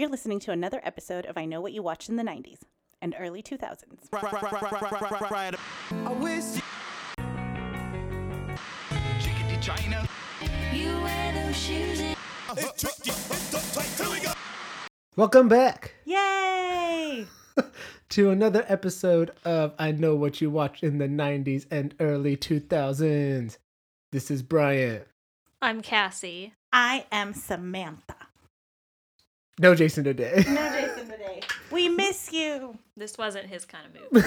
You're listening to another episode of I Know What You Watched in the 90s and early 2000s. I wish Chickadee China. You wear those shoes and Welcome back Yay! to another episode of I Know What You Watched in the 90s and early 2000s. This is Brian. I'm Cassie. I am Samantha. No Jason today. No Jason today. We miss you. This wasn't his kind of movie.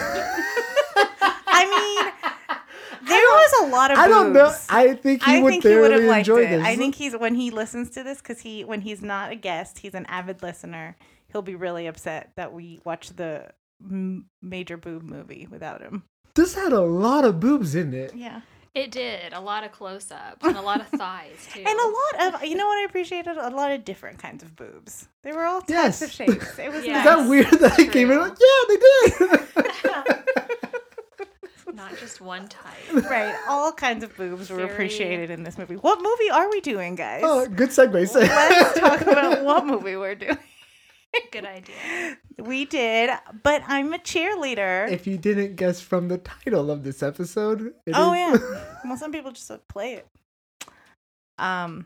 I mean, there was a lot of I don't know. I think he I would think he would have thoroughly liked enjoy it. this. I think he's when he listens to this because he when he's not a guest, he's an avid listener. He'll be really upset that we watched the m- major boob movie without him. this had a lot of boobs in it. Yeah, it did. A lot of close ups and a lot of thighs, too. and a lot of you know what I appreciated a lot of different kinds of boobs. They were all types Yes. of shapes. It was Yeah. Is that weird that I came in like, yeah, they did. Not just one type. right, all kinds of boobs were appreciated in this movie. What movie are we doing, guys? oh, good segue. Let's talk about what movie we're doing. Good idea. We did, but I'm a cheerleader. If you didn't guess from the title of this episode, it oh is- yeah. Well, some people just play it. Um,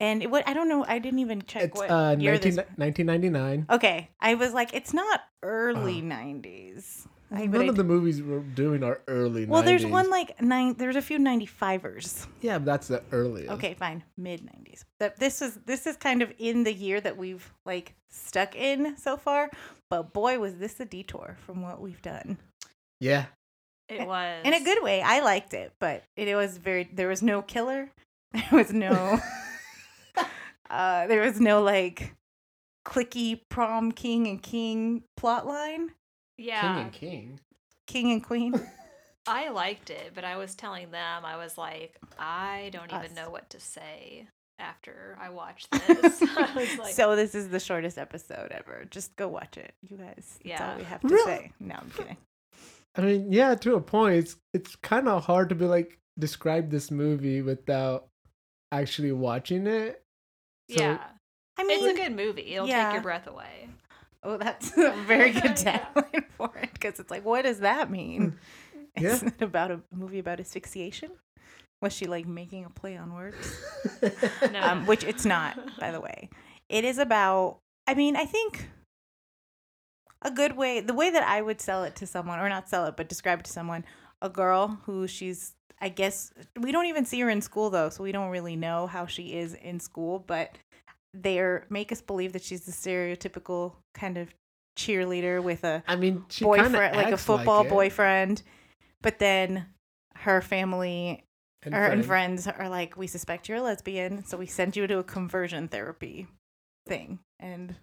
and it, what I don't know. I didn't even check it's what uh, year 19, this. 1999. Okay, I was like, it's not early Oh. '90s. I, None I of d- the movies we're doing are early. well, there's 90s. one like nine. There's a few '95ers. Yeah, but that's the earliest. Okay, fine, mid '90s. That this is this is kind of in the year that we've like stuck in so far. But boy, was this a detour from what we've done. Yeah. It was. in a good way. I liked it, but it, was very. There was no killer. There was no. uh, there was no like clicky prom king and king plot line. Yeah. King and King. King and queen. I liked it, but I was telling them, I was like, I don't even know what to say after I watched this. I was like, so this is the shortest episode ever. Just go watch it, you guys. That's all we have to Really? say. No, I'm kidding. I mean, yeah, to a point, it's it's kind of hard to be like describe this movie without actually watching it. So- yeah. I mean, It's a good movie. It'll yeah. take your breath away. Oh, that's a very good tagline for it because it's like, what does that mean? Yeah. Is it about a movie about asphyxiation? Was she like making a play on words? No. um, which it's not, by the way. It is about. I mean, I think a good way, the way that I would sell it to someone, or not sell it, but describe it to someone, a girl who she's. I guess we don't even see her in school though, so we don't really know how she is in school. But they're make us believe that she's the stereotypical kind of cheerleader with a I mean, boyfriend, like a football it. boyfriend. But then her family And her and friends. friends are like, we suspect you're a lesbian, so we send you to a conversion therapy thing. And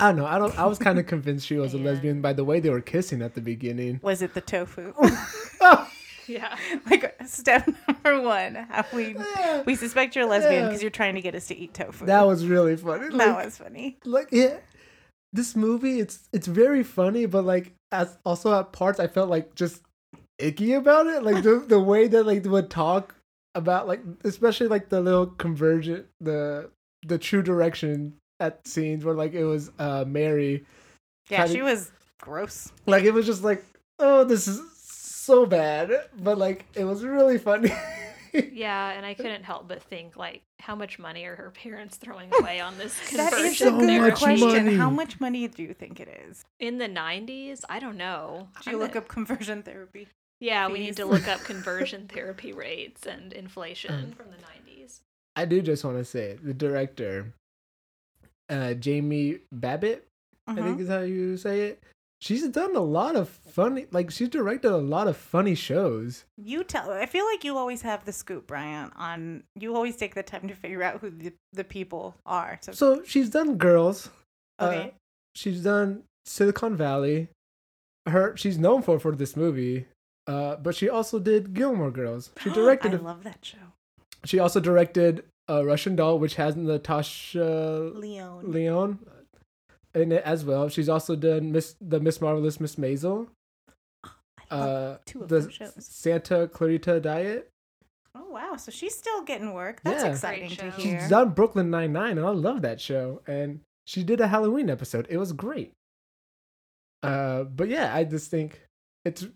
I don't know. I don't. I was kind of convinced she was a lesbian by the way they were kissing at the beginning. was it the tofu? Yeah. like step number one, how we yeah. we suspect you're a lesbian Yeah. because you're trying to get us to eat tofu. That was really funny. that was funny. like yeah, this movie it's it's very funny, but like as also at parts I felt like just icky about it. Like the the way that like they would talk about like especially like the little conversion the the true direction at scenes where like it was uh Mary Yeah, Kinda- she was gross. like it was just like oh this is so bad but like it was really funny Yeah, and I couldn't help but think like, how much money are her parents throwing away on this That conversion is So a good therapy? much question. money. How much money do you think it is? In the '90s, I don't know. Did you I'm look a- up conversion therapy? Yeah, we need to look up conversion therapy rates and inflation Mm. from the '90s. I do just want to say the director uh Jamie Babbitt I think is how you say it. She's done a lot of funny, like she's directed a lot of funny shows. You tell. I feel like you always have the scoop, Brian. On you always take the time to figure out who the, the people are. So, So she's done Girls. uh, okay, she's done Silicon Valley. Her she's known for for this movie. Uh, but she also did Gilmore Girls. She directed. I a- love that show. she also directed uh, Russian Doll, which has Natasha Lyonne. Lyonne in it as well. She's also done Miss the Miss Marvelous Miss Maisel. I love Uh, two of the shows. Santa Clarita Diet. Oh wow, so she's still getting work. That's Yeah. exciting to hear. She's done Brooklyn Nine Nine, and I love that show. And she did a Halloween episode. It was great. Uh, but yeah, I just think it's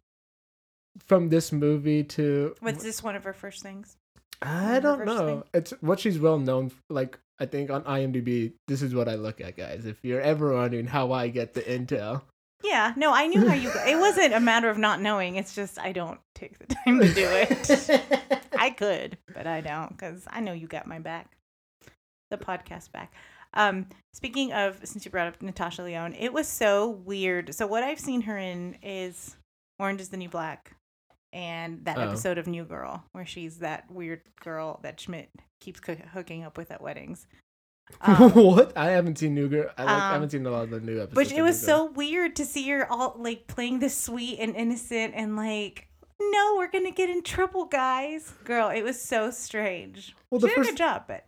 from this movie to Was this one of her first things? I don't know. thing? It's what she's well known. f- Like I think on IMDb, this is what I look at, guys. If you're ever wondering how I get the intel, Yeah, no, I knew how you. It wasn't a matter of not knowing. It's just I don't take the time to do it. I could, but I don't because I know you got my back. The podcast back. Um, speaking of, since you brought up Natasha Lyonne, it was so weird. So what I've seen her in is Orange Is the New Black, and that Oh. episode of New Girl where she's that weird girl that Schmidt keeps hooking up with at weddings. Um, what? I haven't seen New Girl. I, like, I um, haven't seen a lot of the new episodes. But it was so weird to see her all like playing this sweet and innocent and like, no, we're gonna get in trouble, guys. Girl, it was so strange. Well, she the a first good job, but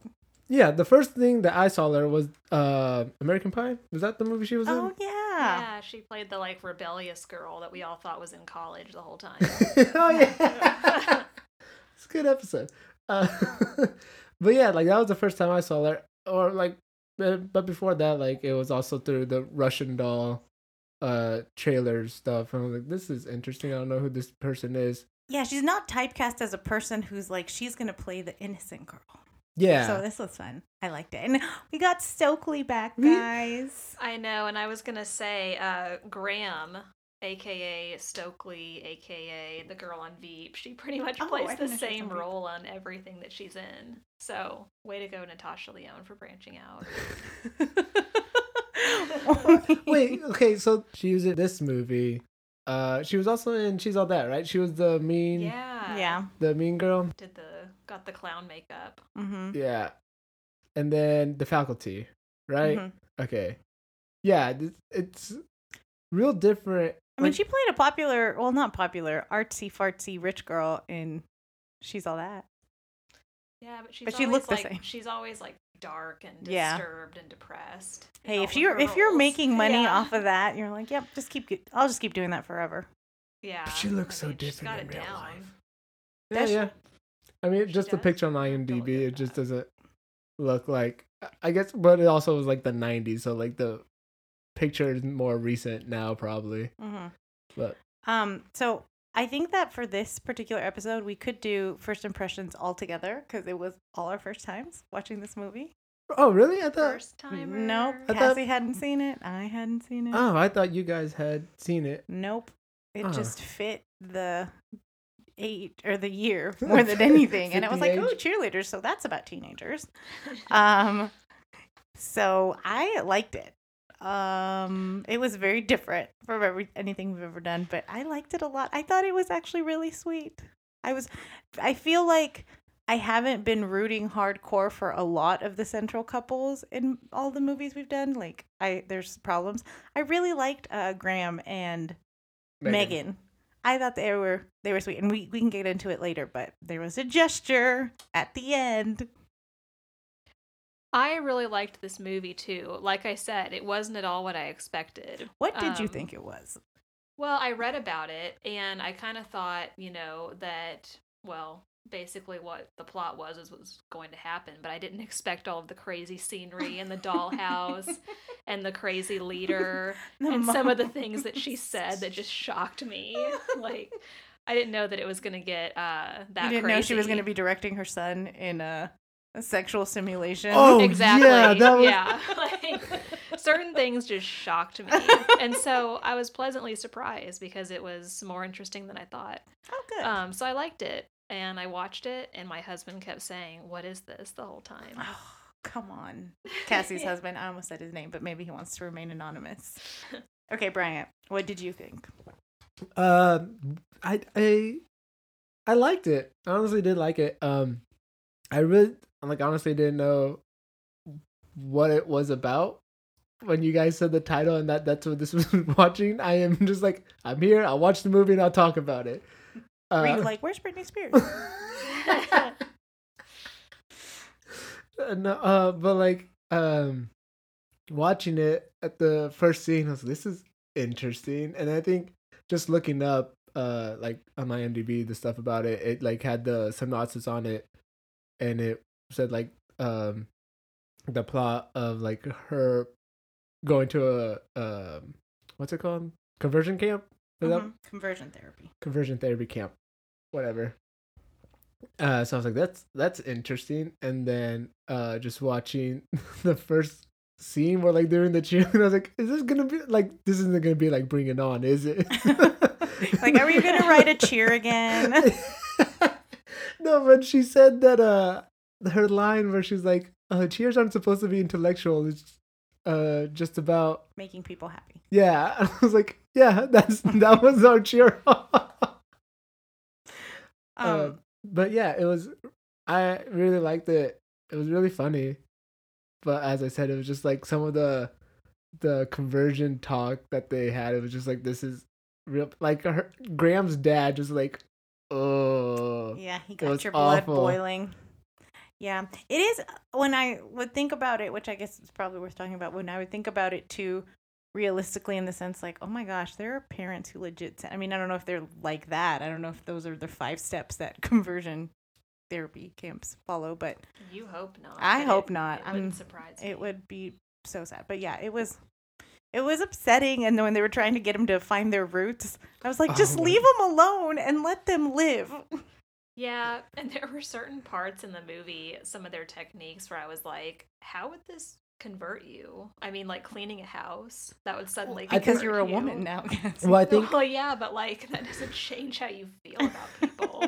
yeah, the first thing that I saw her was uh American Pie. Was that the movie she was oh in? Oh yeah. Yeah, she played the like rebellious girl that we all thought was in college the whole time. oh yeah, it's a good episode. Uh, but yeah, like that was the first time I saw her. Or like, but but before that, like it was also through the Russian Doll uh trailer stuff. And I was like, this is interesting. I don't know who this person is. Yeah, she's not typecast as a person who's like she's gonna play the innocent girl. Yeah. So this was fun. I liked it, and we got Stokely back, guys. I know, and I was gonna say, uh, Graham, aka Stokely, aka the girl on Veep, she pretty much Oh, plays didn't the know she was same role on everything that she's in. So, way to go, Natasha Lyonne, for branching out. Wait, okay, so she was in this movie. Uh, she was also in She's All That, right? She was the mean, Yeah. yeah. the mean girl. Did the got the clown makeup. Mm-hmm. Yeah, and then the faculty, right? Mhm. Okay, yeah, th- it's real different. I mean, like- she played a popular, well, not popular, artsy fartsy rich girl in She's All That. Yeah, but she's But she always looked the like same. she's always like dark and Yeah. disturbed and depressed. Hey, if you're if you're making money Yeah. off of that, you're like, yep, just keep. I'll just keep doing that forever. Yeah. But she looks I so mean, she's different got in it real down. life. yeah, yeah. I mean, just the picture on IMDb, it just doesn't look like. I guess, but it also was like the '90s, so like the picture is more recent now, probably. Mm-hmm. But Um, so I think that for this particular episode, we could do first impressions all together because it was all our first times watching this movie. oh, really? I thought. First time. Nope, I thought- Cassie hadn't seen it. I hadn't seen it. Oh, I thought you guys had seen it. Nope. It Oh. just fit the eight or the year more than anything. and it was like, oh, cheerleaders. So that's about teenagers. Um, so I liked it. Um, it was very different from every anything we've ever done, but I liked it a lot. I thought it was actually really sweet. I was, I feel like I haven't been rooting hardcore for a lot of the central couples in all the movies we've done. Like I, there's problems. I really liked uh, Graham and Megan. I thought they were they were sweet, and we we can get into it later. But there was a gesture at the end. I really liked this movie too. Like I said, it wasn't at all what I expected. What did you Um, think it was? Well, I read about it and I kind of thought, you know, that well, basically what the plot was is what was going to happen, but I didn't expect all of the crazy scenery and the dollhouse and the crazy leader The and some of the things that she said that just shocked me. like I didn't know that it was going to get uh that You didn't know she was going to be directing her son in a, a sexual simulation. Oh, exactly. yeah, that was- yeah. like certain things just shocked me. and so I was pleasantly surprised because it was more interesting than I thought. oh, good. Um, so I liked it and I watched it and my husband kept saying, "What is this?" the whole time. oh, come on, Cassie's husband. I almost said his name, but maybe he wants to remain anonymous. Okay, Brian, what did you think? Uh, I I I liked it. I honestly did like it. Um, I really like honestly didn't know what it was about when you guys said the title and that that's what this was watching. I am just like I'm here. I'll watch the movie and I'll talk about it. Were you Uh, like, "Where's Britney Spears"? no, uh, but like um, watching it at the first scene, I was like, this is interesting, and I think just looking up uh like on my MDB the stuff about it. It like had the synopsis on it, and it said like um the plot of like her going to a um what's it called conversion camp. Mhm. Conversion therapy. conversion therapy camp, whatever. Uh, so I was like, that's that's interesting. And then uh, just watching the first scene where like they're in the cheer, and I was like, is this gonna be like this isn't gonna be like Bring It On, is it? Like, are we gonna write a cheer again? no, but she said that uh her line where she's like, uh, cheers aren't supposed to be intellectual. It's uh just about Making people happy. yeah. I was like, yeah, that's that was our cheer. Um, Uh, but yeah, it was. I really liked it. It was really funny, but as I said, it was just like some of the the conversion talk that they had. It was just like this is real. Like her, Graham's dad, just like, oh, yeah, he got your blood awful. boiling. Yeah, it is. When I would think about it, which I guess is probably worth talking about, when I would think about it too, realistically, in the sense like, oh my gosh, there are parents who legit. I mean, I don't know if they're like that. I don't know if those are the five steps that conversion therapy camps follow, but You hope not. I but hope it- not. It I'm- wouldn't surprise me. it would be so sad. But yeah, it was it was upsetting and then when they were trying to get him to find their roots, I was like, oh, just Oh. leave them alone and let them live. Yeah, and there were certain parts in the movie, some of their techniques where I was like, how would this convert you? I mean, like cleaning a house, that would suddenly I Because you're a you. woman now. Cassie. Well, I think Well, yeah, but like that doesn't change how you feel about people.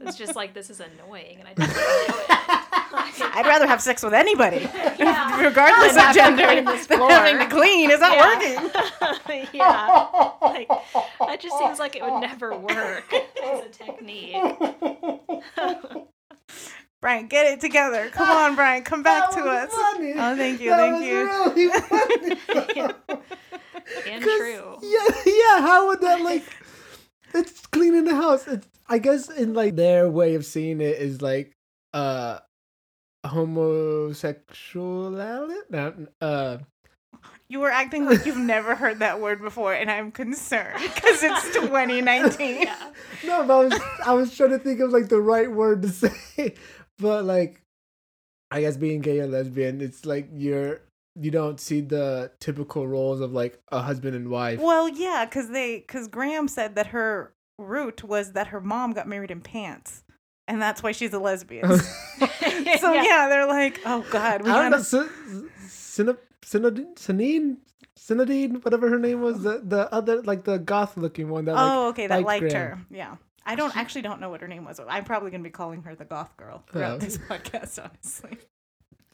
it's just like this is annoying, and I don't want it. I'd rather have sex with anybody, Yeah. regardless of have to gender. clean this than having to clean is not Yeah. working. yeah, like that just seems like it would never work as a technique. Brian, get it together. Come on, Brian, come back That to us. funny. Oh, thank you, That thank was you. really funny. And 'Cause, true. Yeah, yeah. How would that like? It's cleaning the house. It's, I guess in like their way of seeing it is like uh homosexuality. No, uh, You were acting like you've never heard that word before, and I'm concerned because it's 2019. Yeah. no, but I was I was trying to think of like the right word to say, but like I guess being gay or lesbian, it's like you're you don't see the typical roles of like a husband and wife. Well, yeah, because they because Graham said that her root was that her mom got married in pants, and that's why she's a lesbian. so yeah. they're like, oh god, we I don't know. gotta. Sin- Sin- Sinadine, Sinadine, whatever her name was, the the other like the goth looking one that like Oh, okay, that liked liked Graham. her. Yeah. I don't actually don't know what her name was. I'm probably gonna be calling her the goth girl throughout Oh. this podcast, honestly.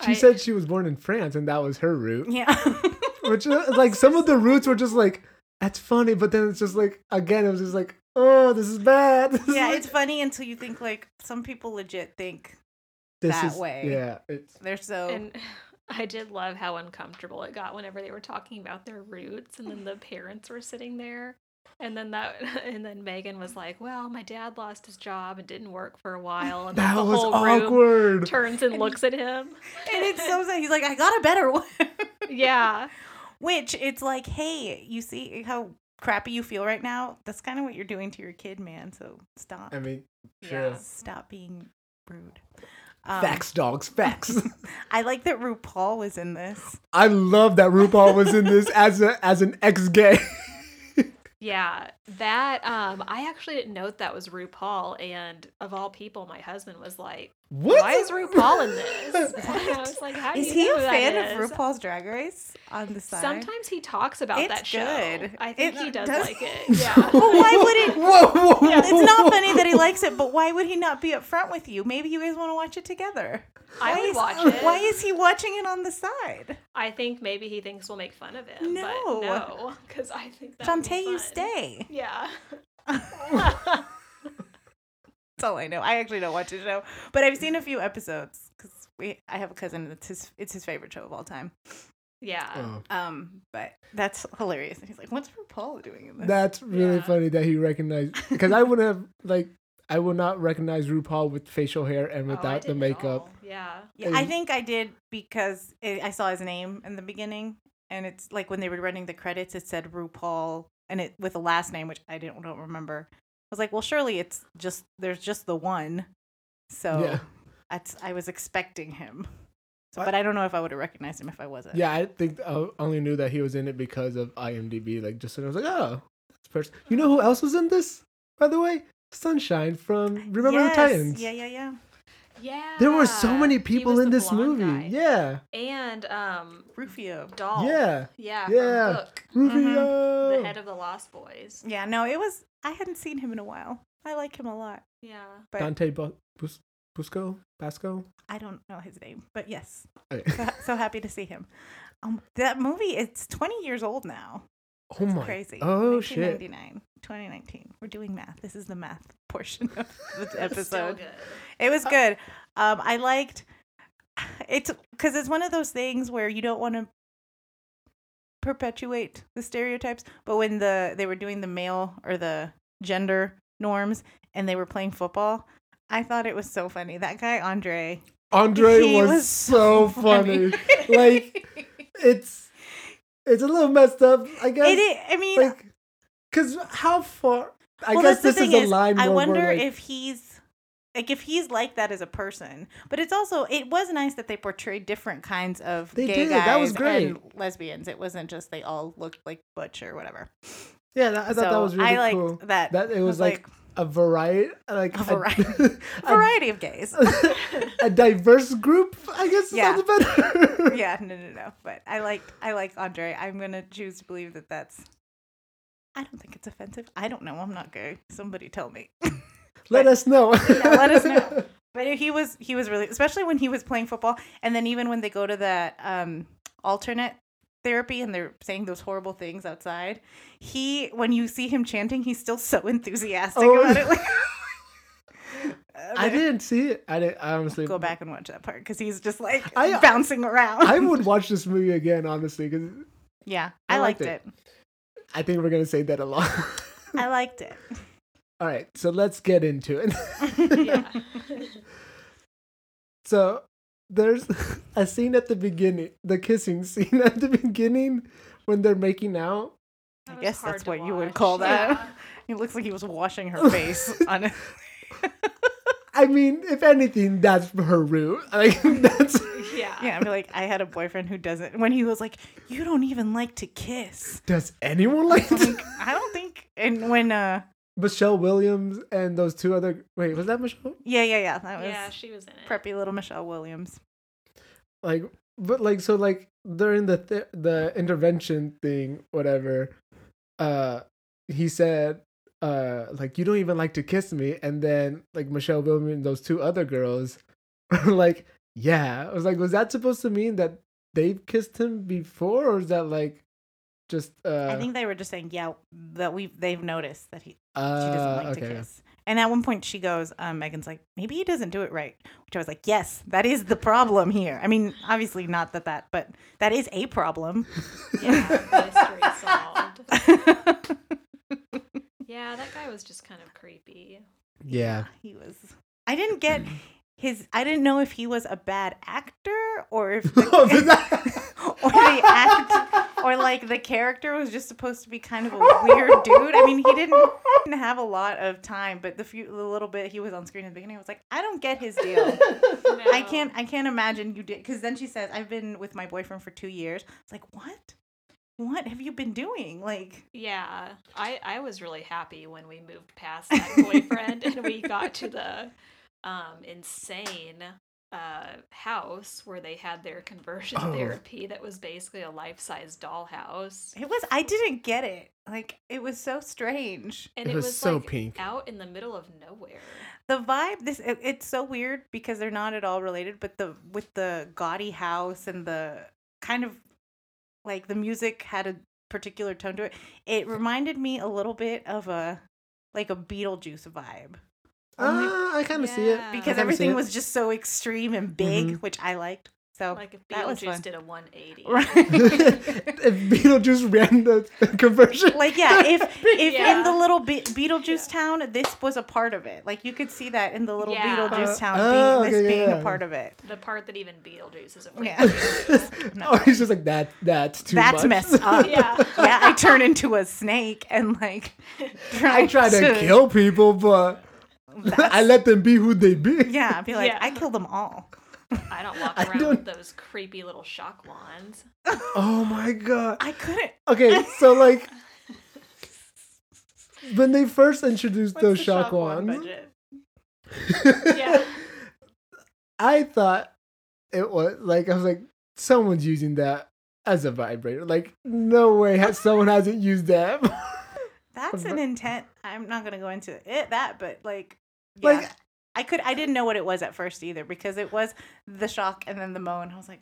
She I- said she was born in France and that was her root. Yeah. Which uh, like some of the roots were just like that's funny, but then it's just like again it was just like oh this is bad. This is yeah, like- it's funny until you think like some people legit think this that is- way. Yeah, it's they're so And I did love how uncomfortable it got whenever they were talking about their roots, and then the parents were sitting there, and then that, and then Megan was like, "Well, my dad lost his job and didn't work for a while, and that the was whole room awkward. turns and looks at him." and it's so sad. He's like, I got a better one. yeah, Which it's like, hey, you see how crappy you feel right now? That's kind of what you're doing to your kid, man. So stop. I mean, Yeah. Stop being rude. Um, Facts, dogs, facts. I like that RuPaul was in this. I love that RuPaul was in this as a as an ex gay. Yeah. That um, I actually didn't note that was RuPaul, and of all people, my husband was like, what? "Why is RuPaul in this?" I was like, "How do Is he know a fan is?" of RuPaul's Drag Race on the side? Sometimes he talks about It's that show. good. I think It he does, does- like it. Yeah. But why would it? Whoa, whoa, whoa, It's not funny that he likes it, but why would he not be upfront with you? Maybe you guys want to watch it together. I Why would is- watch it. Why is he watching it on the side? I think maybe he thinks we'll make fun of him. No. But no, because I think Shantay, you stay. Yeah. That's all I know. I actually don't watch the show, but I've seen a few episodes because we. I have a cousin that's his. It's his favorite show of all time. Yeah. Oh, Um, but that's hilarious. And he's like, "What's RuPaul doing in this?" that's really Yeah. funny that he recognized because I wouldn't have like I would not recognize RuPaul with facial hair and Oh, without the makeup. all. Yeah. yeah, I think I did because it, I saw his name in the beginning, and it's like when they were running the credits, it said RuPaul, and it with a last name which I didn't don't remember. I was like, well, surely it's just there's just the one. So Yeah. that's I was expecting him. So, but I don't know if I would have recognized him if I wasn't. Yeah, I think I only knew that he was in it because of IMDb. Like, just and I was like, oh, that's person. You know who else was in this? By the way, Sunshine from Remember Yes. the Titans. Yeah, yeah, yeah. Yeah. There were so many people in this movie. guy. Yeah, And um Rufio. Doll. yeah, Yeah, Yeah. from Hook, Rufio. the head of the Lost Boys. Yeah, no, it was. I hadn't seen him in a while. I like him a lot, Yeah. but Dante Bu- Bus- Busco, Basco. I don't know his name. But yes, Okay. so, so happy to see him. Um, that movie, it's 20 years old now. Oh my! Crazy. Oh shit! 2019. We're doing math. This is the math portion of the Still episode. It was good. Um, I liked it's because it's one of those things where you don't want to perpetuate the stereotypes, but when the they were doing the male or the gender norms and they were playing football, I thought it was so funny. That guy Andre, Andre he was, so funny. like it's it's a little messed up, I guess. it, i- I mean, like, cause how far? I well, guess this is a is, line. I wonder like, if he's like if he's like that as a person. But it's also it was nice that they portrayed different kinds of They gay did. guys That was and lesbians. It wasn't just they all looked like butch or whatever. yeah, that, I thought that was really I liked cool. that. That it I was like a variety, like A variety. a, variety of gays. a diverse group. I guess Yeah. sounds better. yeah, no, no, no. But I like I like Andre. I'm gonna choose to believe that that's. I don't think it's offensive. I don't know. I'm not gay. Somebody tell me. Let But- us know. Yeah, let us know. But he was he was really especially when he was playing football, and then even when they go to that um, alternate therapy and they're saying those horrible things outside, he when you see him chanting, he's still so enthusiastic Oh, about it. Like, I didn't see it. I didn't. I honestly go back and watch that part because he's just like I- bouncing around. I would watch this movie again, honestly, because yeah, I I, liked liked it. I think we're gonna say that a lot. I liked it. All right, so let's get into it. So there's a scene at the beginning, the kissing scene at the beginning when they're making out. I That guess that's to what you would call that. Yeah. He looks like he was washing her face on it. I mean, if anything, that's her root. Like that's Yeah. Yeah, I feel like I had a boyfriend who doesn't. When he was like, "You don't even like to kiss," does anyone like I'm that? like, I don't think. And when, uh, Michelle Williams and those two other wait, was that Michelle? yeah, yeah, yeah, that was Yeah, she was in it. preppy little Michelle Williams. Like, but like so like during the th- the intervention thing, whatever. Uh, he said, uh, like you don't even like to kiss me, and then like Michelle Williams and those two other girls, are like, yeah. I was like, was that supposed to mean that they've kissed him before, or is that like just uh? I think they were just saying, yeah, that we have they've noticed that he she uh, doesn't like okay. to kiss. And at one point, she goes, um, Megan's like, maybe he doesn't do it right. Which I was like, yes, that is the problem here. I mean, obviously not that that, but that is a problem. Yeah, mystery solved. Yeah, that guy was just kind of creepy. Yeah. he was. I didn't get his. I didn't know if he was a bad actor or if the, or the act or like the character was just supposed to be kind of a weird dude. I mean, he didn't have a lot of time, but the few the little bit he was on screen at the beginning, I was like, I don't get his deal. I can't I can't imagine you did because then she says I've been with my boyfriend for two years. It's like what? What have you been doing? Like Yeah, I I was really happy when we moved past that boyfriend and we got to the um insane uh house where they had their conversion Oh. therapy that was basically a life-size dollhouse. it was I didn't get it. Like it was so strange. And It it, was was, so like pink. out in the middle of nowhere. The vibe this it, it's so weird because they're not at all related, but the with the gaudy house and the kind of like the music had a particular tone to it. It reminded me a little bit of a like a Beetlejuice vibe. Only- Uh, I kind of see it Yeah. because kinda see everything it. was just so extreme and big, Mhm. which I liked. So Like if that was fun. Beetlejuice did a 180. Right. if Beetlejuice ran the conversion, like yeah, if if in Yeah. the little Be- Beetlejuice town, this was a part of it. Like you could see that in the little Yeah. Beetlejuice Uh, town, oh, being, this yeah, being yeah. a part of it. The part that even Beetlejuice isn't afraid Yeah. of. oh, he's just like that. That's too That's much. messed up. Yeah. yeah, I turn into a snake and like I try to kill people, but I let them be who they be. Yeah, I'd be like, Yeah. I killed them all. I don't walk I around don't- with those creepy little shock wands. Oh my god. I couldn't. Okay, so like when they first introduced What's those the shock wand wands, budget? Yeah. I thought it was like I was like someone's using that as a vibrator. Like no way has someone hasn't used that. That's an intent. I'm not gonna go into it that, but like, yeah. Like- I could. I didn't know what it was at first either because it was the shock and then the moan. I was like,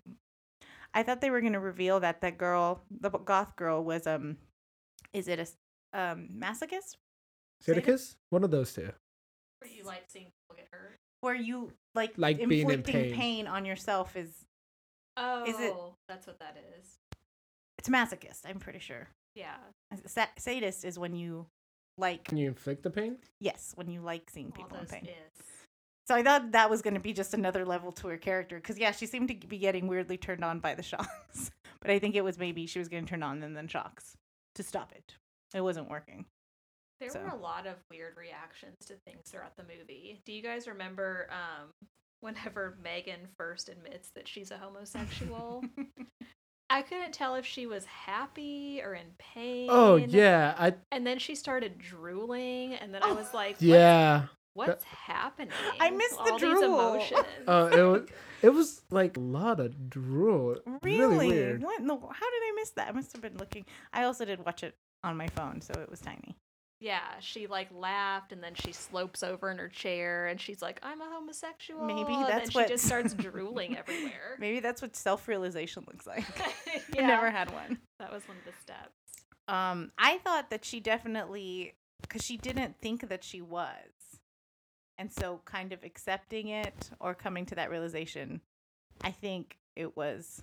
I thought they were gonna reveal that that girl, the goth girl, was um, is it a um masochist Sidicus? One of those two. Where you like seeing people get hurt. where you like Like being in inflicting pain. on yourself is Oh, is it- that's what that is. it's masochist. I'm pretty sure. Yeah. Sa- sadist is when you like Can you inflict the pain? yes when you like seeing people in pain. is. So I thought that was going to be just another level to her character because yeah, she seemed to be getting weirdly turned on by the shocks, but I think it was maybe she was getting turned on and then shocks to stop it. It wasn't working. There So- were a lot of weird reactions to things throughout the movie. Do you guys remember um, whenever Megan first admits that she's a homosexual? I couldn't tell if she was happy or in pain. Oh yeah, I And then she started drooling, and then I was oh, like, "What's- yeah. what's, happening? I missed the All these drool. emotions. Oh, it was it was like a lot of drool. Really? Really weird. What? No. How did I miss that? I must have been looking. I also did watch it on my phone, so it was tiny. Yeah, she like laughed and then she slopes over in her chair and she's like, "I'm a homosexual." Maybe and that's then what- she just starts drooling everywhere. Maybe that's what self-realization looks like. yeah, I never had one. that was one of the steps. Um, I thought that she definitely, because she didn't think that she was, and so kind of accepting it or coming to that realization, I think it was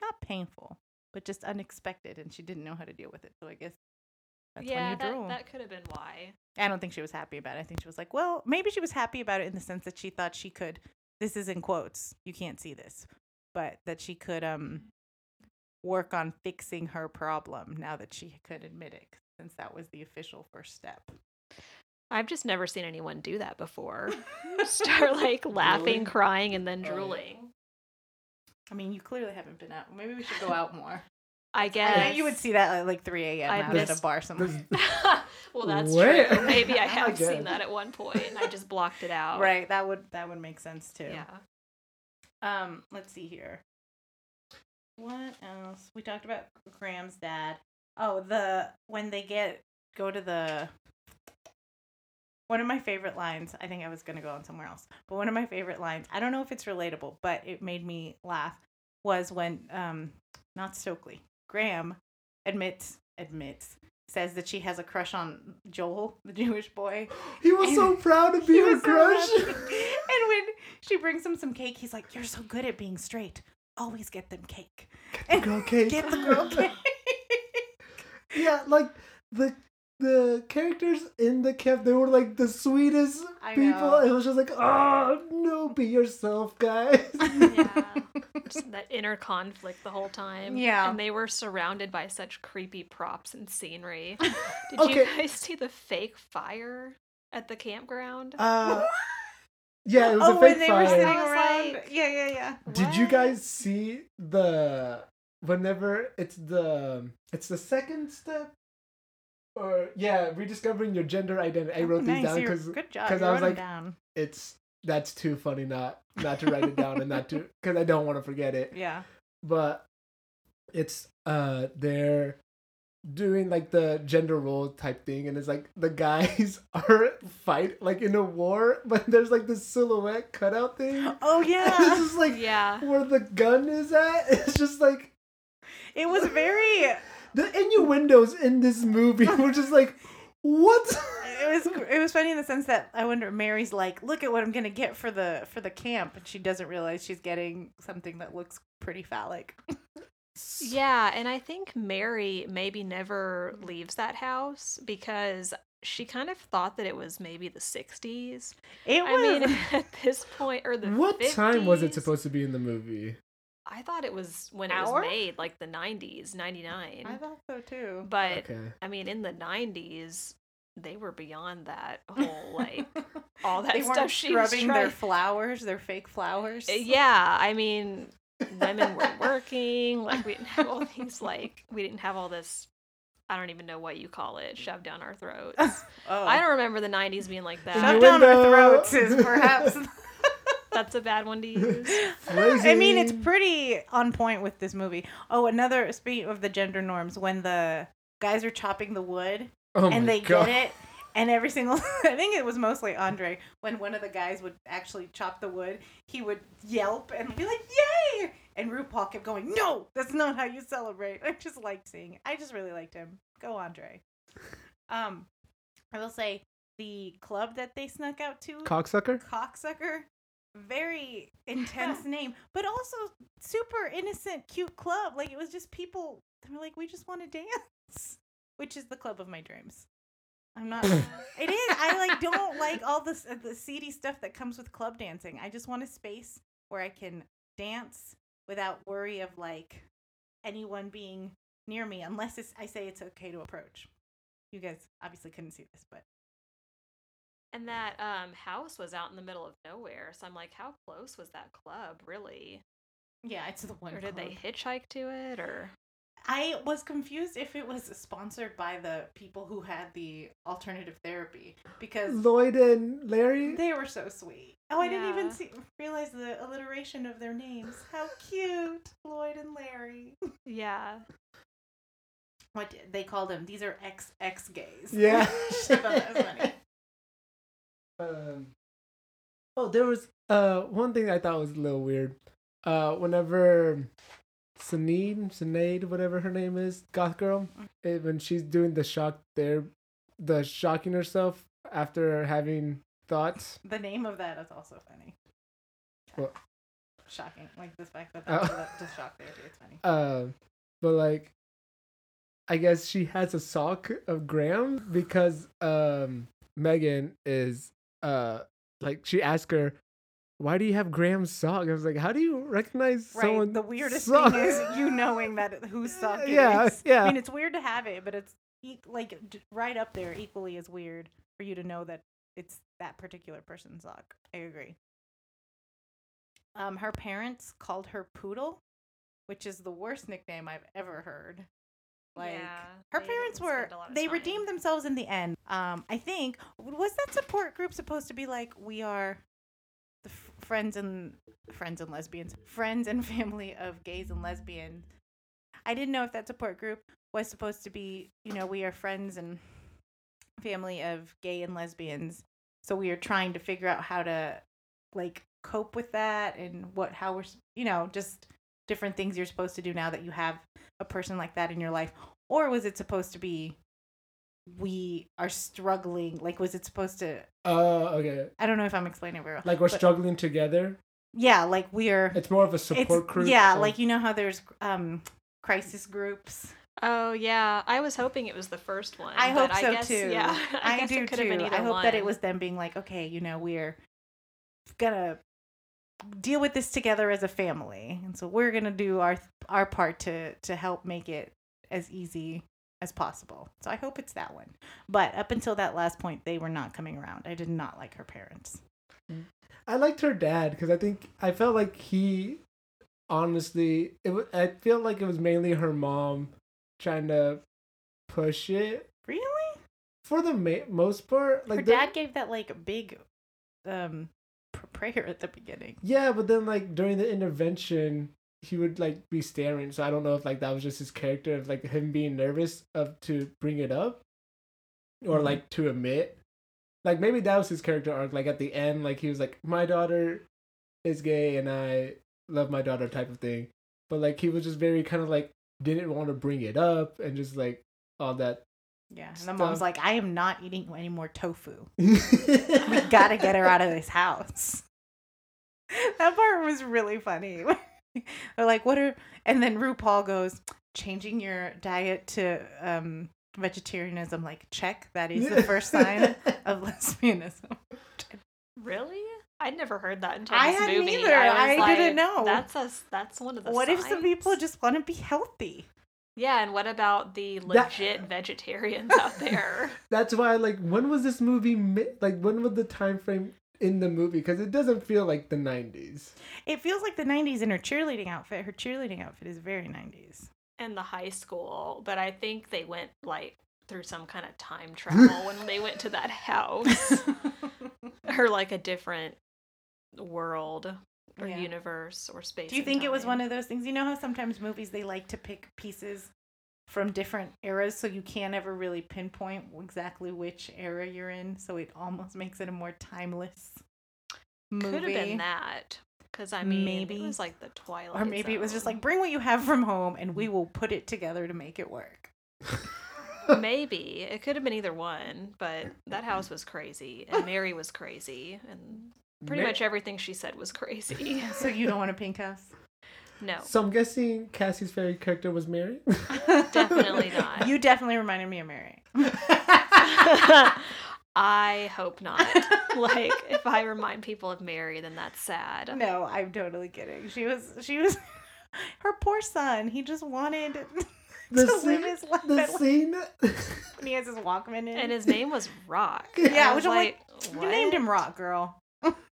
not painful, but just unexpected, and she didn't know how to deal with it. So I guess that's yeah, when you drool. that that could have been why. I don't think she was happy about it. I think she was like, well, maybe she was happy about it in the sense that she thought she could. This is in quotes. You can't see this, but that she could um work on fixing her problem now that she could admit it, since that was the official first step. I've just never seen anyone do that before. Start like laughing, Drooling? crying, and then Oh, drooling. I mean, you clearly haven't been out. Maybe we should go out more. I I guess bet you would see that at like 3 a.m. I out at a bar somewhere. well, that's Where? true. Maybe I I have guess. seen that at one point, and I just blocked it out. Right, that would that would make sense too. Yeah. Um, let's see here. What else? We talked about Graham's dad. Oh, the when they get go to the one of my favorite lines. I think I was gonna go on somewhere else, but one of my favorite lines. I don't know if it's relatable, but it made me laugh. Was when um, not Stokely, Graham admits admits says that she has a crush on Joel, the Jewish boy. He was so proud to be He her was so crush. and when she brings him some cake, he's like, "You're so good at being straight. Always get them cake. Get the girl cake. Get the girl cake." yeah, like the the characters in the camp, they were like the sweetest I people. know. It was just like, oh no, be yourself, guys. Yeah. Just that inner conflict the whole time. Yeah. And they were surrounded by such creepy props and scenery. Did Okay. you guys see the fake fire at the campground? Uh, yeah, it was oh, a when fake they were sitting fire. Around. like, yeah, yeah, yeah. Did you guys see the whenever it's the it's the second step? Or yeah, rediscovering your gender identity. I wrote Oh, these nice. down You're- because good job. 'cause you I was like- down. it's that's too funny not not to write it down and not to because I don't want to forget it. Yeah. But it's uh they're doing like the gender role type thing and it's like the guys are fight like in a war but there's like this silhouette cutout thing. Oh it's this is like yeah. where the gun is at. It's just like it was very. The innuendos in this movie were just like what It it was it was funny in the sense that I wonder Mary's like, look at what I'm gonna get for the for the camp, and she doesn't realize she's getting something that looks pretty phallic. Yeah, and I think Mary maybe never leaves that house because she kind of thought that it was maybe the 60s. It was. I mean, at this point, or the what time was it supposed to be in the movie? I thought it was when it was made, like the 90s, 99. I thought so too. But Okay. I mean, in the 90s, they were beyond that whole like all that they stuff weren't she was scrubbing their flowers, their fake flowers. Uh, Yeah, I mean, women were working. Like we didn't have all these like we didn't have all this. I don't even know what you call it shoved down our throats. Oh. I don't remember the 90s being like that. Shove the that. down our throats is perhaps. That's a bad one to use. I mean, it's pretty on point with this movie. Oh, another speaking of the gender norms, when the guys are chopping the wood Oh and they God. get it, and every single I think it was mostly Andre when one of the guys would actually chop the wood, he would yelp and be like, "Yay!" And RuPaul kept going, "No, that's not how you celebrate." I just liked seeing. It. I just really liked him. Go Andre. Um, I will say the club that they snuck out to, Cocksucker? cocksucker very intense name but also super innocent cute club. Like it was just people they were like we just want to dance which is the club of my dreams. I'm not it is i like don't like all this uh, the seedy stuff that comes with club dancing. I just want a space where i can dance without worry of like anyone being near me unless it's, i say it's okay to approach. You guys obviously couldn't see this but And that um, house was out in the middle of nowhere. So I'm like, how close was that club, really? yeah it's the one Or did they hitchhike to it? Or I was confused if it was sponsored by the people who had the alternative therapy because Lloyd and Larry? they were so sweet. Oh, I didn't even see realize the alliteration of their names. How cute, Lloyd and Larry. yeah, What did they called them? These are ex ex gays. Yeah. Um, oh, there was uh one thing I thought was a little weird. Uh, whenever Sinead, Sinead, whatever her name is, goth girl, eh, when she's doing the shock there, the shocking herself after having thoughts. The name of that is also funny. What? Shocking, like the fact that Oh. that's the, the shock therapy. It's funny. Uh, but like, I guess she has a sock of Graham because um Megan is uh like she asked her. Why do you have Graham's sock? I was like, how do you recognize Right. someone? the weirdest sock? thing is you knowing that whose sock it Yeah, is. yeah. I mean, it's weird to have it, but it's e- like d- right up there, equally as weird for you to know that it's that particular person's sock. I agree. Um, her parents called her Poodle, which is the worst nickname I've ever heard. Like Yeah, her parents were spend a lot of they time. redeemed themselves in the end. Um, I think was that support group supposed to be like we are the f- friends and friends and lesbians, friends and family of gays and lesbians. I didn't know if that support group was supposed to be, you know, we are friends and family of gay and lesbians. So we are trying to figure out how to like cope with that and what how we're, you know, just different things you're supposed to do now that you have a person like that in your life. Or was it supposed to be we are struggling? Like was it supposed to Oh, okay. I don't know if I'm explaining it very well. Like we're but- struggling together. Yeah, like we are It's more of a support group. yeah of- like you know how there's um crisis groups Oh yeah, I was hoping it was the first one. i but hope so guess, too Yeah, I, i, guess do it too been i hope that it was them being like okay you know we're gonna deal with this together as a family. And so we're gonna do our our part to to help make it as easy as possible. So i hope it's that one. But up until that last point they were not coming around. I did not like her parents. I liked her dad because I think I felt like he, honestly, it. I feel like it was mainly her mom trying to push it. Really? For the ma- most part. Like her dad gave that like big um prayer at the beginning Yeah, but then like during the intervention, he would like be staring. So I don't know if like that was just his character of like him being nervous of to bring it up, or Mhm. like to admit. Like maybe that was his character arc. Like at the end, like he was like, "My daughter is gay, and I love my daughter," type of thing. But like he was just very kind of like didn't want to bring it up, and just like all that Yeah, and the mom's Stuff. like, I am not eating any more tofu. we We gotta get her out of this house. That part was really funny. They're like, what are and then RuPaul goes, changing your diet to um vegetarianism, like check, that is the first sign of lesbianism. Really? I'd never heard that until I this hadn't movie. either. was I didn't know. That's a, that's one of the. what if some people just want to be healthy? Yeah, and what about the That- legit vegetarians out there? That's why, like, when was this movie? Ma- like, when was the time frame in the movie? Because it doesn't feel like the '90s. It feels like the 90s in her cheerleading outfit. Her cheerleading outfit is very 90s. and the high school, but I think they went like through some kind of time travel when they went to that house or like a different world or Yeah. universe or space. Do you and think it was one of those things? You know how sometimes movies they like to pick pieces from different eras so you can't ever really pinpoint exactly which era you're in, so it almost makes it a more timeless movie. Could have been that. Because I mean, Maybe. it was like the Twilight. Or maybe it was just like bring what you have from home and we mm. will put it together to make it work. maybe it could have been either one, but that house was crazy and Mary was crazy and pretty Ma- much everything she said was crazy. So you don't want a pink house? No, So I'm guessing Cassie's favorite character was Mary. definitely not. You definitely reminded me of Mary. I hope not. like, if I remind people of Mary, then that's sad. No, I'm totally kidding. She was she was her poor son. He just wanted the to scene, live his life. the scene. when he has his Walkman in. And his name was Rock. Yeah, I which was I'm like, what? you named him Rock Girl.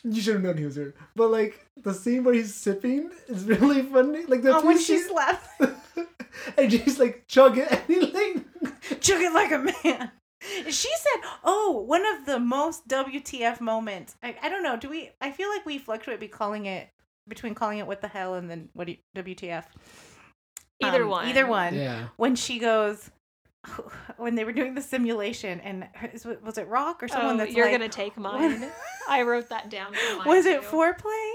You should have known he was her. But like the scene where he's sipping is really funny. Like the Oh, when piece she she- and she's like chug it and he like chug it like a man. She said, "Oh, one of the most WTF moments." I, I don't know. Do we? I feel like we fluctuate be calling it between calling it "What the hell" and then "What do you, WTF." Either Um, one. Either one. yeah. When she goes, when they were doing the simulation, and her- is it- was it Rock or someone Oh, that's you're like, gonna take mine. I wrote that down. For mine was it too. foreplay?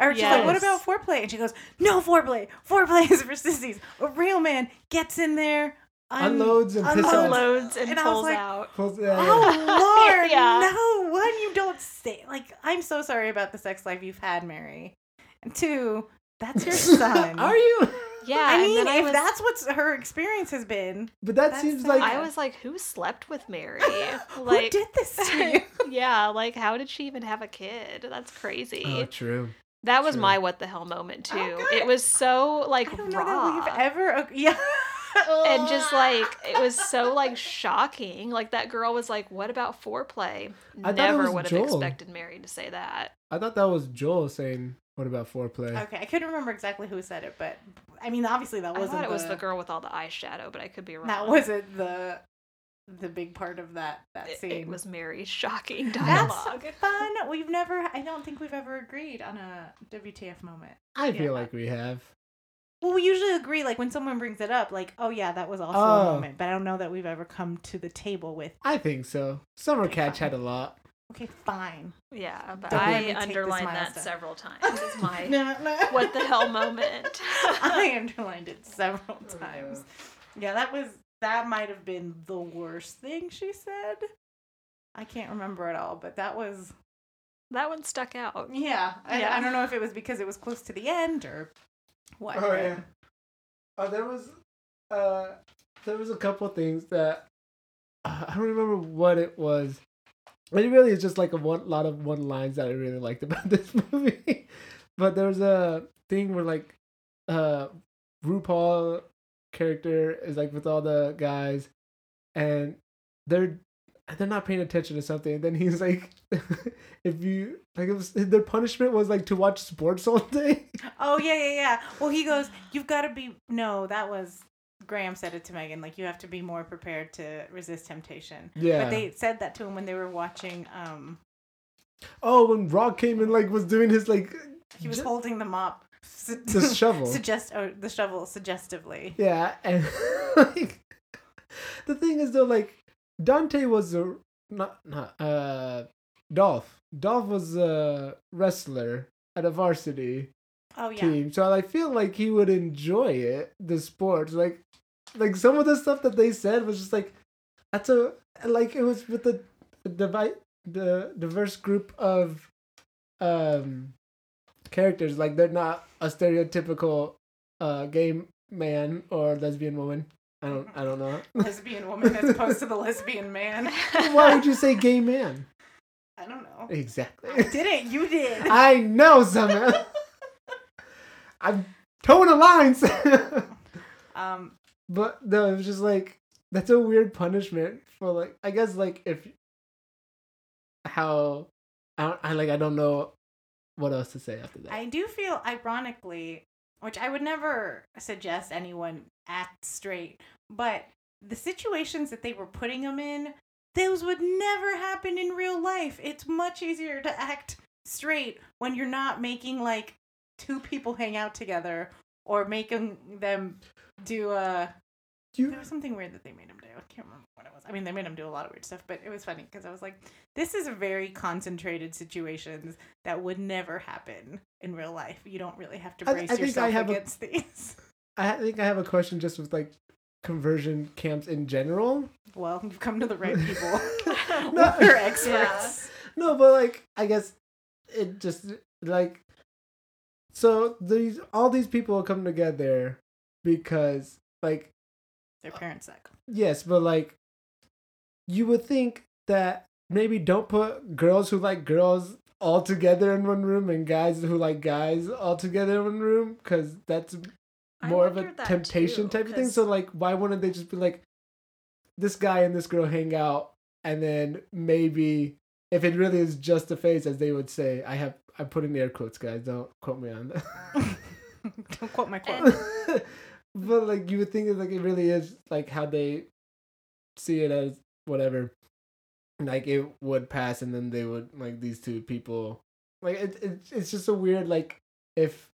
Or she's like, what Yes. about foreplay? And she goes, no foreplay. Foreplay is for sissies. A real man gets in there, un- Unloads and pisses out. unloads and, And I was pulls like, out? Pulls- oh, yeah, yeah. Oh Lord, Yeah. no! One, you don't say. Like, I'm so sorry about the sex life you've had, Mary. And two, that's your son. Are you? Yeah, I mean, then if I was, that's what her experience has been, But that That's seems sad. like I was like, who slept with Mary? who Like, did this to you? yeah, like how did she even have a kid? That's crazy. oh, true. that was true. my what the hell moment oh, too. Oh, it was so like I don't know that we've ever. Yeah. and just like it was so like shocking. Like that girl was like, "What about foreplay?" I Never would have expected Mary to say that. I thought that was Joel saying, "What about foreplay?" Okay, I couldn't remember exactly who said it, but I mean, obviously that wasn't. I thought it was the girl with all the eyeshadow, but I could be wrong. That wasn't the the big part of that that It, scene. it was Mary's shocking dialogue. That's dialogue. fun. We've never. I don't think we've ever agreed on a WTF moment. I feel like we have. Well, we usually agree, like when someone brings it up, like, "Oh yeah, that was also Oh. a moment," but I don't know that we've ever come to the table with. I think so. Summer Catch fine. had a lot. Okay, fine. Yeah, but Don't let me I underlined that milestone. several times. It's my No, no. what the hell moment. I underlined it several times. Yeah, that was that might have been the worst thing she said. I can't remember it all, but that was that one stuck out. yeah. I, Yeah. I don't know if it was because it was close to the end or what. Oh yeah. Oh, there was, uh, there was a couple things that uh, I don't remember what it was. It really is just like a one lot of one lines that I really liked about this movie. but there's a thing where like, uh, RuPaul character is like with all the guys, and they're they're not paying attention to something. And then he's like, if you like, it was their punishment was like to watch sports all day. Oh yeah, yeah, yeah. Well, he goes, "You've got to be." No, that was Graham said it to Megan. Like you have to be more prepared to resist temptation. Yeah. But they said that to him when they were watching. Um, Oh, when Rock came and like was doing his like he was ju- holding the mop. su- the shovel. Suggest oh, the shovel suggestively. yeah, and like the thing is though, like Dante was a not not uh Dolph. Dolph was a wrestler at a varsity Oh yeah. team, so I feel like he would enjoy it, the sports. Like, like some of the stuff that they said was just like, that's a like it was with the the the diverse group of um characters. Like they're not a stereotypical uh gay man or lesbian woman. I don't I don't know. lesbian woman as opposed to the lesbian man. Why would you say gay man? I don't know. Exactly. I didn't. You did. I know, Samantha. I'm towing the lines. um, but no, it was just like that's a weird punishment for like I guess like if how I don't, I like I don't know what else to say after that. I do feel ironically, which I would never suggest anyone act straight, but the situations that they were putting them in, those would never happen in real life. It's much easier to act straight when you're not making like two people hang out together or making them do a. you There was something weird that they made him do. I can't remember what it was. I mean, they made him do a lot of weird stuff, but it was funny because I was like, this is a very concentrated situations that would never happen in real life. You don't really have to brace I I yourself have a- against these. I think I have a question just with like conversion camps in general. Well, you've come to the right people. No. We're experts. No, but like I guess it just like so these all these people come together because like Their parents suck. Yes, but like you would think that maybe don't put girls who like girls all together in one room and guys who like guys all together in one room because that's more of a temptation too, type of thing. So like, why wouldn't they just be like, this guy and this girl hang out, and then maybe if it really is just a phase, as they would say, I have I put in air quotes, guys. Don't quote me on that. Don't quote my quote. but like you would think that like it really is like how they see it as whatever like it would pass and then they would like these two people like it, it it's just a weird like if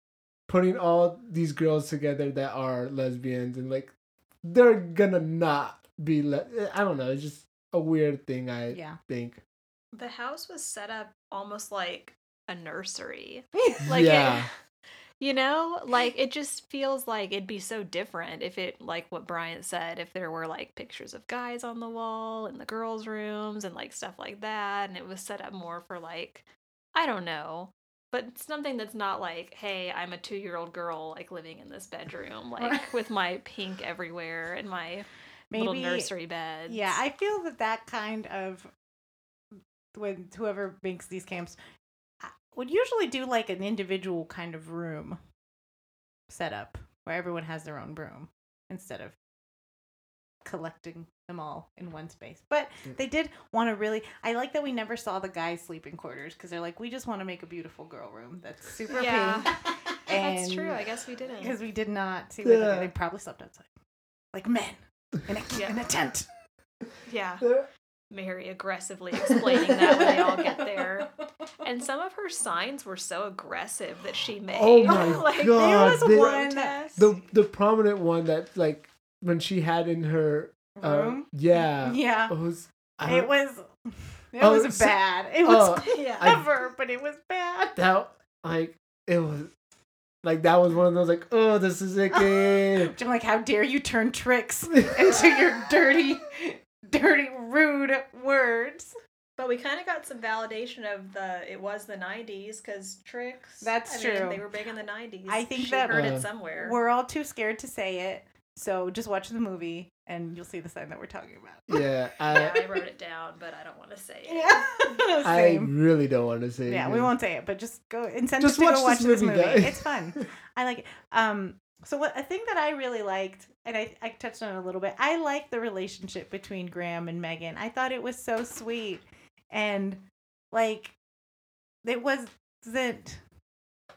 putting all these girls together that are lesbians and like they're gonna not be le- i don't know it's just a weird thing i yeah. think The house was set up almost like a nursery. Like yeah it, you know, like it just feels like it'd be so different if it like what Brian said, if there were like pictures of guys on the wall in the girls' rooms and like stuff like that, and it was set up more for like I don't know. But something that's not like, hey, I'm a two year old girl like living in this bedroom, like with my pink everywhere and my little nursery bed. Yeah, I feel that that kind of when whoever makes these camps would usually do like an individual kind of room setup where everyone has their own room instead of collecting them all in one space. But they did want to really. I like that we never saw the guys' sleeping quarters because they're like, we just want to make a beautiful girl room that's super Yeah. pink. That's true. I guess we didn't. because we did not see where Yeah. they, they probably slept outside, like men in a Yeah. in a tent. Yeah. Mary aggressively explaining that when they all get there. And some of her signs were so aggressive that she made. Oh my like, God, was they- one- protest. the the prominent one that like when she had in her uh, Room? yeah Yeah. it was I It was it Oh, was so- bad. It was yeah. clever, but it was bad. that like it was like that was one of those like oh this is icky I'm like, how dare you turn Trix into your dirty, dirty, rude words? But we kind of got some validation of the it was the 90s because Trix. That's I mean, true. they were big in the 90s. I think she that- heard Uh, it somewhere. We're all too scared to say it, so just watch the movie and you'll see the sign that we're talking about. yeah yeah, I I wrote it down, but I don't want to say it. Yeah, I really don't want to say Yeah, it. Yeah, we won't say it, but just go and send Just us to watch go watch this this movie, movie. guys. It's fun. I like it. Um, so what a thing that I really liked, and I, I touched on it a little bit. I like the relationship between Graham and Megan. I thought it was so sweet, and like it wasn't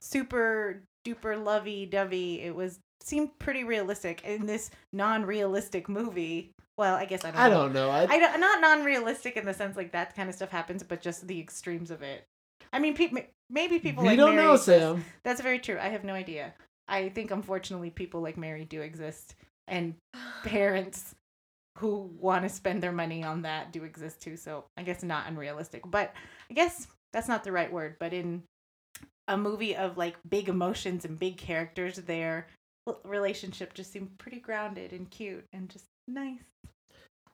super duper lovey dovey. It was seemed pretty realistic in this non-realistic movie. Well, I guess I don't. I know. don't know I, I don't, not non-realistic in the sense like that kind of stuff happens, but just the extremes of it. I mean, pe- maybe people we like don't Mary know exist. Sam That's very true. I have no idea. I think unfortunately people like Mary do exist, and parents who want to spend their money on that do exist too. So I guess not unrealistic, but I guess that's not the right word. But in a movie of like big emotions and big characters, their relationship just seemed pretty grounded and cute and just nice.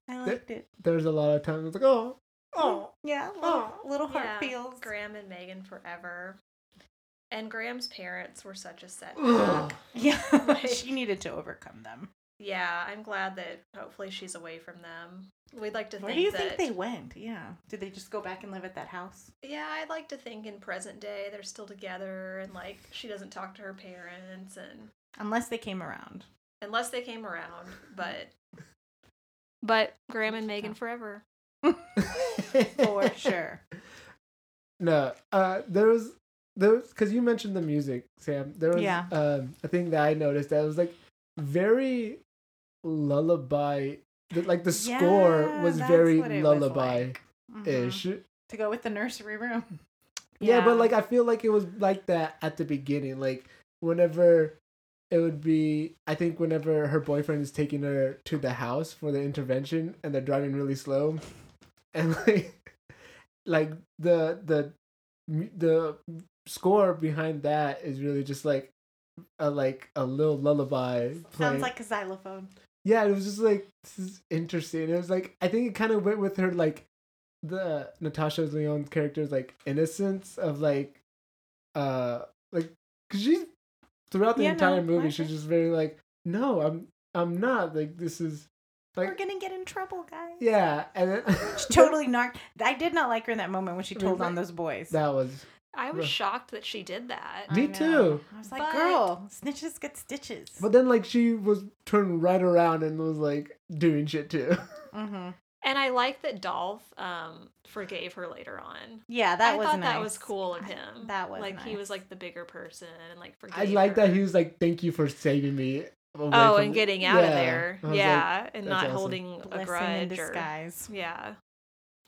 I There- liked it. There's a lot of times it's like, oh, oh. Mm, yeah, oh, little, Oh. little heart Yeah, feels. Graham and Megan forever. And Graham's parents were such a setback. Yeah, Like- she needed to overcome them. Yeah, I'm glad that hopefully she's away from them. We'd like to Where think do you that. think they went? Yeah, did they just go back and live at that house? Yeah, I'd like to think in present day they're still together and like she doesn't talk to her parents and Unless they came around. unless they came around, but but Graham and Megan forever. For sure. No, uh, there was there was because you mentioned the music, Sam. There was Yeah. um, a thing that I noticed that was like very lullaby. the- Like the score Yeah, was very what it was lullaby like. Mhm. ish. To go with the nursery room. Yeah, but like I feel like it was like that at the beginning. Like whenever it would be, I think whenever her boyfriend is taking her to the house for the intervention and they're driving really slow, and like, like the the the score behind that is really just like a like a little lullaby. Sounds playing. like a xylophone. Yeah, it was just like this is interesting. It was like I think it kind of went with her like the Natasha Lyonne's character's like innocence of like uh like cuz she's throughout the Yeah, entire I movie she's just very like no, I'm I'm not like this is like, We're gonna get in trouble, guys. yeah, and then She totally knocked. I did not like her in that moment when she told on those boys. that was I was shocked that she did that. Me know. too. I was like, But- girl, snitches get stitches. but then like she was turned right around and was like doing shit too. hmm And I like that Dolph um forgave her later on. Yeah, that was. I was thought nice. that was cool of him. That was like he was like the bigger person and like forgave I like that he was like thank you for saving me. Oh, and getting out of there. I was like, Yeah, and not awesome. holding a Blessing in grudge or yeah.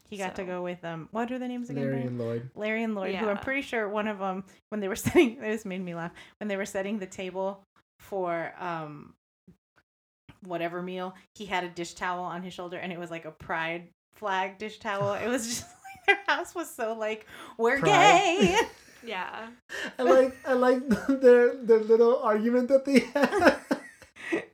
He got to go with um. What are the names again? Larry and Lloyd. Larry and Lloyd, who I'm pretty sure one of them, when they were setting, this made me laugh, when they were setting the table for um whatever meal, he had a dish towel on his shoulder and it was like a pride flag dish towel. It was just like their house was so like, we're Pride. gay. Yeah. I like I like their their little argument that they had.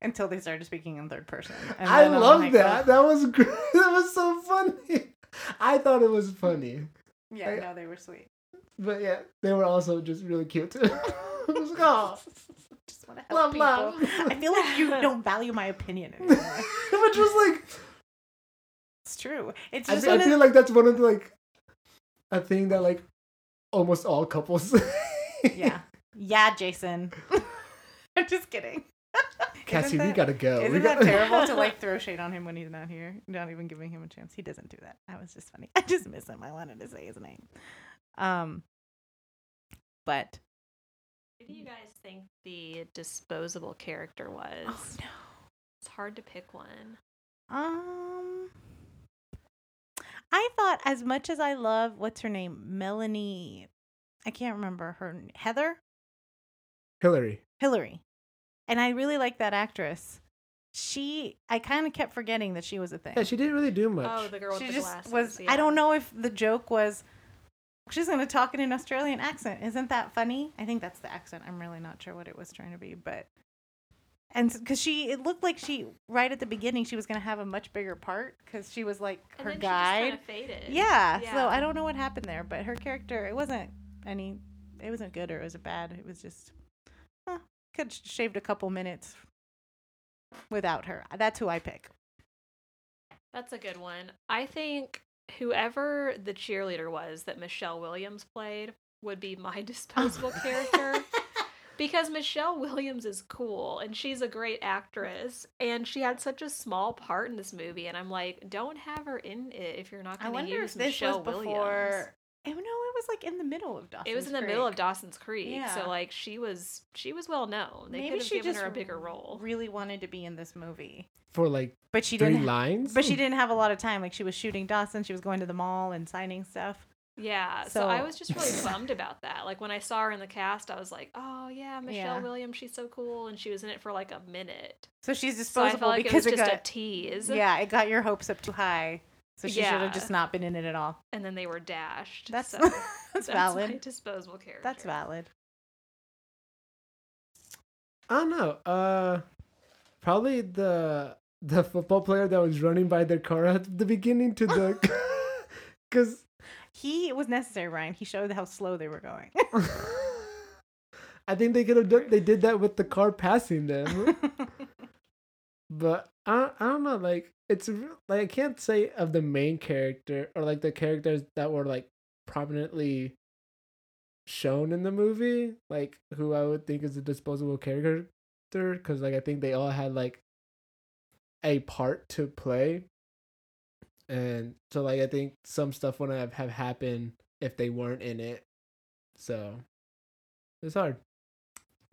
Until they started speaking in third person. And I love like, that. oh, That was great. That was so funny. I thought it was funny, yeah, I- no, they were sweet. but yeah, they were also just really cute. I like, oh, Just want to help love, people. love. I feel like you don't value my opinion anymore. Which was like, It's true. It's I just feel, I feel like that's one of the like a thing that like almost all couples. yeah. Yeah, Jason. I'm just kidding. Cassie, Isn't we gotta go. we Isn't that gotta... terrible to like throw shade on him when he's not here? Not even giving him a chance. He doesn't do that. That was just funny. I just miss him. I wanted to say his name. Um but Who do you guys think the disposable character was? oh no. It's hard to pick one. Um I thought as much as I love what's her name? Melanie I can't remember her Heather? Hillary. Hillary. And I really like that actress. She I kind of kept forgetting that she was a thing. Yeah, she didn't really do much. Oh, the girl with she the just glasses. was yeah. i don't know if the joke was she's going to talk in an australian accent isn't that funny i think that's the accent i'm really not sure what it was trying to be but and because she it looked like she right at the beginning she was going to have a much bigger part because she was like And her then guide She just faded. yeah, so i don't know what happened there but her character it wasn't any it wasn't good or it was bad it was just huh, could have shaved a couple minutes without her that's who i pick That's a good one. I think whoever the cheerleader was that Michelle Williams played would be my disposable character. Because Michelle Williams is cool and she's a great actress and she had such a small part in this movie and I'm like, don't have her in it if you're not going to wonder use if this Michelle was before Williams. Oh, no, it was like in the middle of Dawson's It was in the middle of Creek. Dawson's Creek, Yeah. so like she was she was well known. They Maybe could have she given just her a bigger role. Really wanted to be in this movie, For like but she three didn't. lines. But she didn't have a lot of time. Like she was shooting Dawson, she was going to the mall and signing stuff. Yeah, so, I was just really bummed about that. Like when I saw her in the cast, I was like, "Oh yeah, Michelle Yeah. Williams, she's so cool," and she was in it for like a minute. So she's So I disposable felt like because it it, was just a tease. yeah, it got your hopes up too high. So she should have just not been in it at all. and then they were dashed. That's so that's, my valid. disposable character. That's valid. I don't know. Uh, probably the the football player that was running by their car at the beginning to the because He it was necessary, Ryan. He showed how slow they were going. I think they could have done they did that with the car passing them. But I I don't know like it's like I can't say of the main character or like the characters that were like prominently shown in the movie like who I would think is a disposable character because like I think they all had like a part to play. And so like I think some stuff wouldn't have, have happened if they weren't in it. So it's hard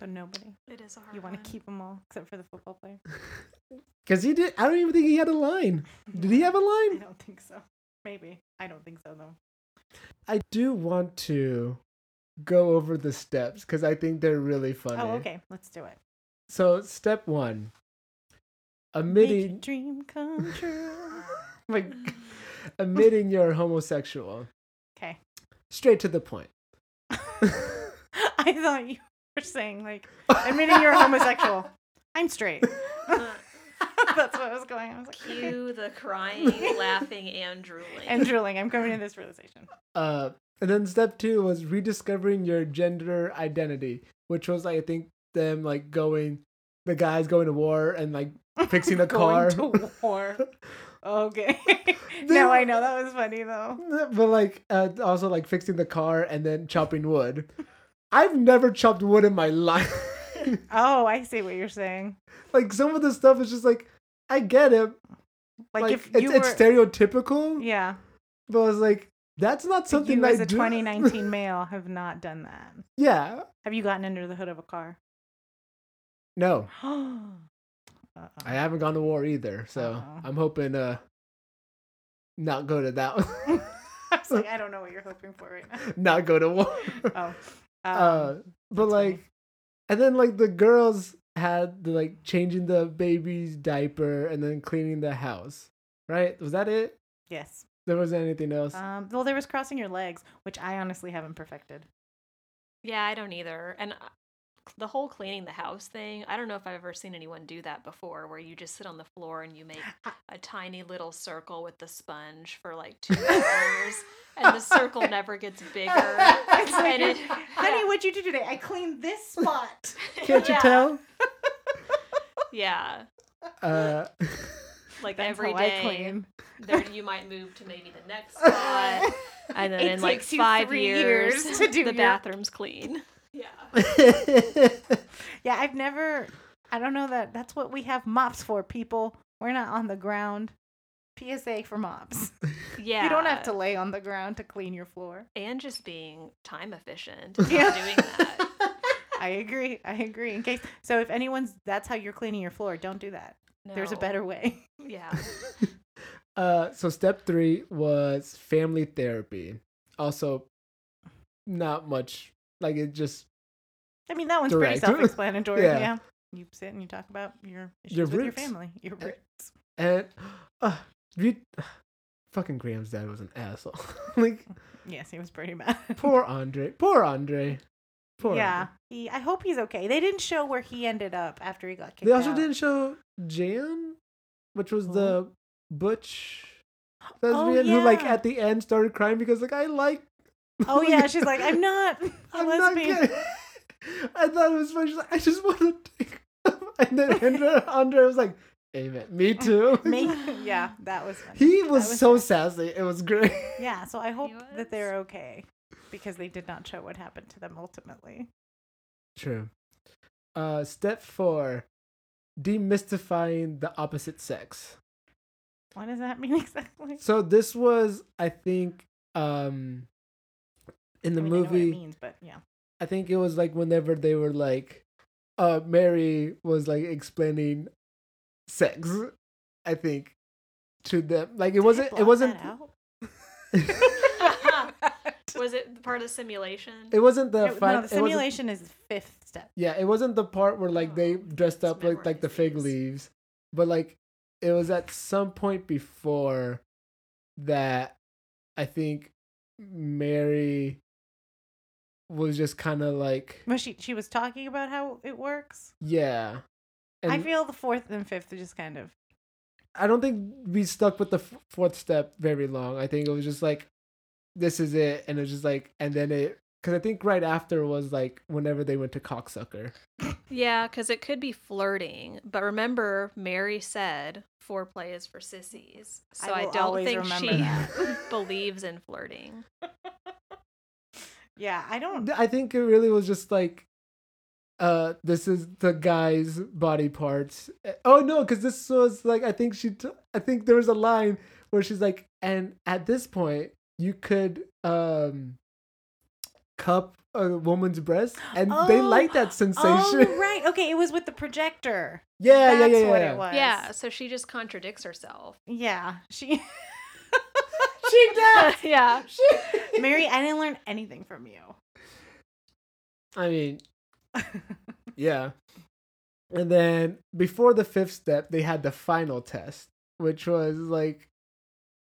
so nobody. It is a hard You want to keep them all except for the football player. Because he did. I don't even think he had a line. Did he have a line? I don't think so. Maybe. I don't think so though. I do want to go over the steps because I think they're really funny. Oh, okay. Let's do it. So, step one Make your admitting, dream come true. Oh like, admitting you're homosexual. Okay. Straight to the point. I thought you were saying like admitting you're homosexual. I'm straight. That's what I was going. I was like, okay. Cue the crying, laughing, and drooling. and drooling. I'm coming to this realization. Uh, and then step two was rediscovering your gender identity, which was, I think, them like going, the guys going to war and like fixing a car. To war. Okay. now I know that was funny though. but like uh, also like fixing the car and then chopping wood. I've never chopped wood in my life. Oh, I see what you're saying. like some of the stuff is just like I get it. Like, Like, if it's, you were, it's stereotypical, yeah, but I was like, that's not something you I as a do. 2019 male have not done that. yeah, Have you gotten under the hood of a car? no, I haven't gone to war either. So Uh-oh. I'm hoping uh not go to that. one. I was like, I don't know what you're hoping for right now. not go to war. Oh, um, uh, but like, funny. and then like the girls had the like changing the baby's diaper and then cleaning the house. Right? Was that it? yes. There wasn't anything else. Um, well, there was crossing your legs, which I honestly haven't perfected. Yeah, I don't either. And uh, the whole cleaning the house thing, I don't know if I've ever seen anyone do that before, where you just sit on the floor and you make a tiny little circle with the sponge for like two hours, and the circle never gets bigger. It's like, And it- honey, yeah. what'd you do today? I cleaned this spot. Can't you Yeah. tell? Yeah, Uh, like That's every how I clean. there you might move to maybe the next spot, and then It in like takes you five three years, years to do the your- bathroom's clean. Yeah. Yeah, I've never. I don't know that. That's what we have mops for, people. We're not on the ground. PSA for mops. Yeah. You don't have to lay on the ground to clean your floor. and just being time efficient Yeah. doing that. I agree. I agree. In case, so if anyone's that's how you're cleaning your floor, don't do that. There's a better way. Yeah. uh, so step three was family therapy. Also, not much. Like it just I mean, that one's Direct. pretty self-explanatory. Yeah. yeah. You sit and you talk about your issues Your with your family. Your roots. and uh, you, fucking Graham's dad was an asshole. like Yes, he was pretty bad. poor Andre. Poor Andre. Poor yeah. Andre. He, I hope he's okay. They didn't show where he ended up after he got kicked They also out. didn't show Jan, which was the butch Oh, lesbian who like at the end started crying because like I like. Oh yeah, she's like, I'm not a I'm not lesbian. gay. I thought it was funny. She's like, I just want to take. and then Andre, Andre was like, "Amen, me too." Me, yeah, that was funny. He That was, so sad. sassy. It was great. Yeah, so I hope that they're okay because they did not show what happened to them ultimately. True. Uh, step four: demystifying the opposite sex. What does that mean exactly? So this was, I think, um, in the I mean, I know what it movie. means, but yeah. I think it was like whenever they were like, uh, Mary was like explaining sex. I think to them, like it wasn't. It wasn't. Was it part of the simulation? it wasn't the It- five. no, the simulation is the fifth step. Yeah, it wasn't the part where like they Oh, dressed up like like the fig memorize leaves, but like it was at some point before that. I think Mary was just kind of like Well, she she was talking about how it works. yeah, I feel the fourth and fifth are just kind of I don't think we stuck with the f- fourth step very long. I think it was just like, this is it, and it was just like, and then it because I think right after was like whenever they went to cocksucker. Yeah, because it could be flirting. But remember, Mary said foreplay is for sissies. So I, will don't think she believes in flirting. Yeah, I don't. I think it really was just like, uh, this is the guy's body parts. Uh, Oh no, because this was like I think she, t- I think there was a line where she's like, and at this point you could um, cup a woman's breast, and they Oh, like that sensation. Oh, right. Okay, it was with the projector. yeah, yeah, That's yeah, yeah. what yeah. it was. Yeah, so she just contradicts herself. Yeah. She. She does. yeah. Mary, I didn't learn anything from you. I mean, yeah. And then before the fifth step, they had the final test, which was like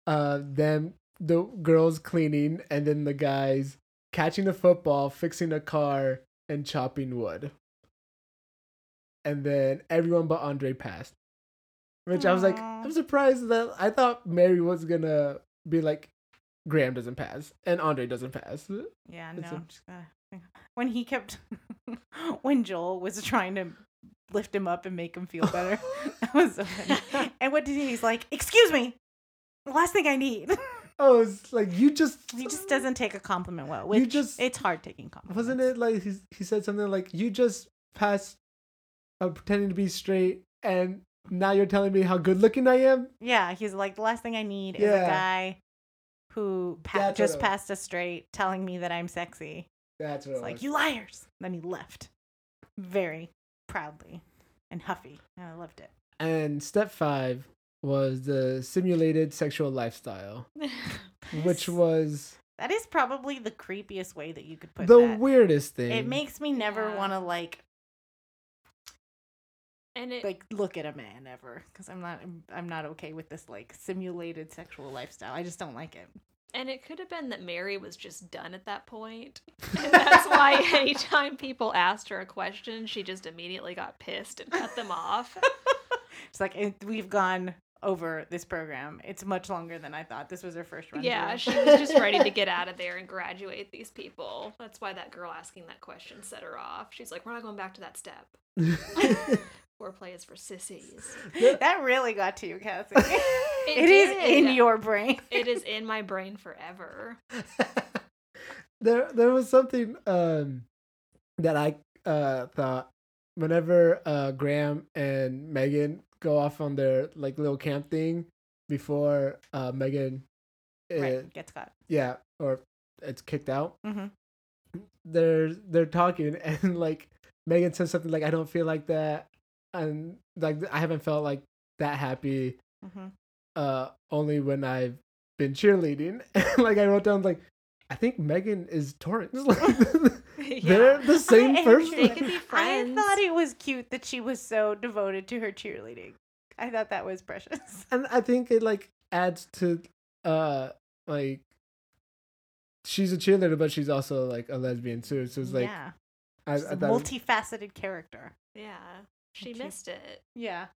uh them the girls cleaning and then the guys catching a football, fixing a car, and chopping wood. And then everyone but Andre passed. Which I was like, I'm surprised that I thought Mary was gonna be like, Graham doesn't pass and Andre doesn't pass. Yeah, It's no. a- just gotta- when he kept, when Joel was trying to lift him up and make him feel better, that was so funny. And what did he? He's like, "Excuse me, the last thing I need." Oh, it's like you just he just doesn't take a compliment well. You just- it's hard taking compliments. Wasn't it like he he said something like you just passed uh, pretending to be straight and now you're telling me how good looking I am? Yeah, he's like, the last thing I need is Yeah. a guy who pa- That's what just it was. passed us straight, telling me that I'm sexy. That's what It's it like was. you liars. Then he left, very proudly and huffy. And I loved it. And step five was the simulated sexual lifestyle, which was That is probably the creepiest way that you could put the that. weirdest thing. It makes me never Yeah. want to like And it like look at a man ever because I'm not I'm not okay with this like simulated sexual lifestyle. I just don't like it. and it could have been that Mary was just done at that. And that's why anytime people asked her a question, she just immediately got pissed and cut them off. It's like eh, we've gone over this program. It's much longer than I thought. This was her first run. Yeah, she was just ready to get out of there and graduate these people. That's why that girl asking that question set her off. She's like, "We're not going back to that step. Foreplay is for sissies." that really got to you, Cassie. It it is in your brain. It is in my brain forever. there there was something um that I uh thought whenever uh Graham and Megan go off on their like little camp thing before uh Megan uh, right, gets caught. yeah or it's kicked out hmm they're they're talking and like Megan says something like I don't feel like that and like I haven't felt like that happy hmm uh only when I've been cheerleading. Like I wrote down like I think Megan is Torrance. Like they're the same I person. They could be I thought it was cute that she was so devoted to her cheerleading. I thought that was precious. and I think it like adds to uh like she's a cheerleader but she's also like a lesbian too. So it's like yeah, I, I she's a thought multifaceted character. Yeah, she Cute. missed it. Yeah,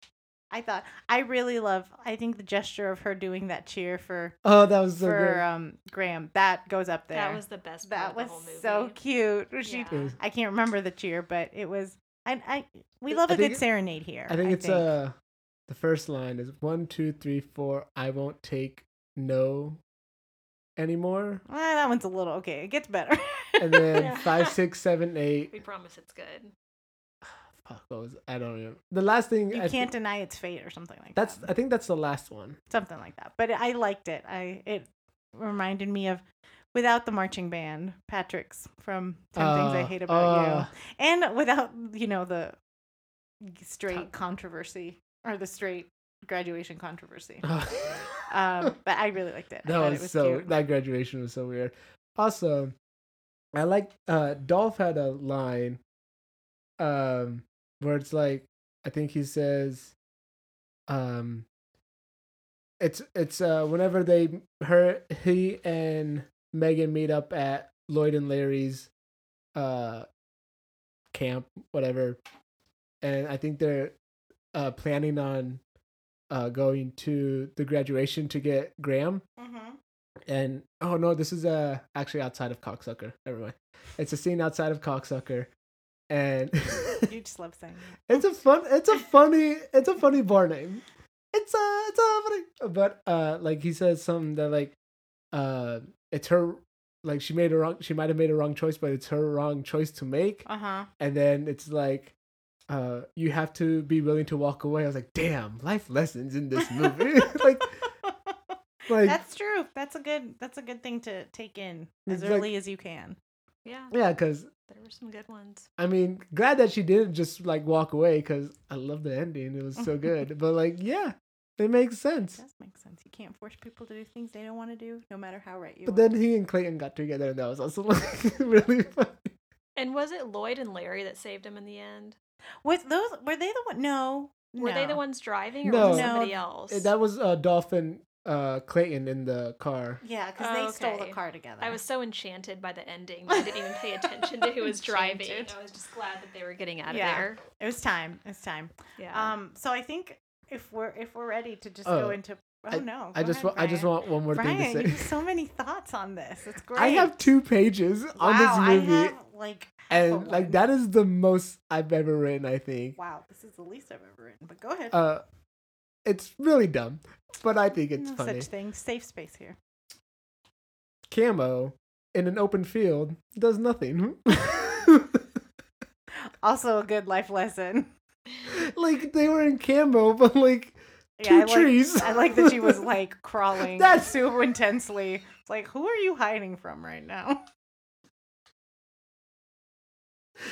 I thought I really love. I think the gesture of her doing that cheer for oh that was so for good um Graham that goes up there. That was the best part that of the was whole movie. so cute. She, Yeah. It I can't remember the cheer, but it was. I, I we love a good it- serenade here. I think it's uh the first line is one two three four I won't take no anymore Eh, that one's a little okay. It gets better. and then Yeah. five six seven eight We promise it's good. Fuck I don't know the last thing you I can't thi- deny its fate or something like that's that. I think that's the last one something like that. But I liked it. I it reminded me of without the marching band, Patrick's from Ten Things I Uh, Hate About uh. You, and without you know the straight controversy or the straight graduation controversy. Um, but I really liked it. That was, it was so cute. that graduation was so weird. Also, I like uh Dolph had a line um where it's like I think he says um it's it's uh whenever they her he and Megan meet up at Lloyd and Larry's uh camp whatever and I think they're uh planning on uh, going to the graduation to get Graham, Mm-hmm. and oh no, this is uh actually outside of Cocksucker. Never mind. It's a scene outside of Cocksucker, and You just love saying that. it's a fun. It's a funny. It's a funny bar name. It's a. It's a funny. But uh, like he says something that like, uh, it's her. Like she made a wrong. She might have made a wrong choice, but it's her wrong choice to make. Uh huh. And then it's like, uh, you have to be willing to walk away. I was like, damn, life lessons in this movie. like, like that's true. That's a good. That's a good thing to take in as It's like- early as you can. Yeah, yeah, because there were some good ones. I mean, glad that she didn't just like walk away because I love the ending. It was so good. but like, yeah, it makes sense. does make sense. You can't force people to do things they don't want to do, no matter how right you But are. then he and Clayton got together, and that was also like really funny. And was it Lloyd and Larry that saved him in the end? was those were they the one? No, Were they the ones driving, or No. was it somebody else? That was uh, Dolphin uh, Clayton in the car. Yeah, because Oh, they stole the car together. I was so enchanted by the ending that I didn't even pay attention to who was driving. I was just glad that they were getting out Yeah. of there. It was time. It's time. Yeah. Um. So I think if we're if we're ready to just Oh, go into oh no, I just ahead, wa- I just want one more Brian, thing you to have say. so many thoughts on this. It's great. I have two pages on this movie, I have like and like one. that is the most I've ever written. I think. Wow, this is the least I've ever written. But go ahead. Uh, it's really dumb, but I think it's no funny. such thing. Safe space here. Camo in an open field does nothing. Also a good life lesson. like they were in camo, but like Yeah, two I like, trees. I like that she was like crawling That's- super intensely. It's like, who are you hiding from right now?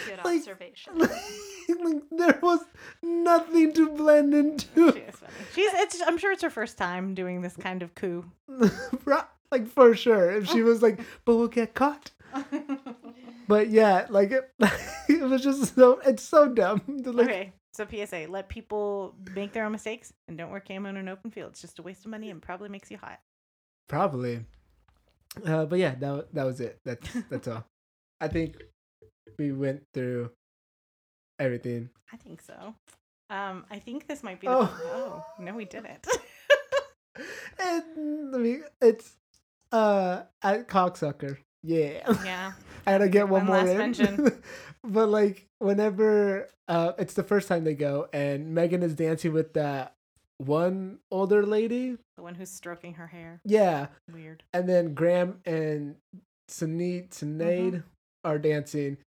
Good like- observation. like, there was nothing to blend She into. funny. She's. It's. I'm sure it's her first time doing this kind of coup. like for sure, if she was like, but we'll get caught. But yeah, like it, it was just so it's so dumb. Like, okay. So PSA: Let people make their own mistakes and don't wear camo in an open field. It's just a waste of money and probably makes you hot. Probably. Uh, but yeah, that that was it. That's that's all. I think we went through everything. I think so. Um, I think this might be. The, Oh. oh. no, we didn't. And I mean, it's uh at cocksucker. Yeah, yeah. I had to get one, One more in. but like whenever uh, it's the first time they go, and Megan is dancing with that one older lady. The one who's stroking her hair. Yeah, Weird. and then Graham and Sinead Sinead Mm-hmm. are dancing.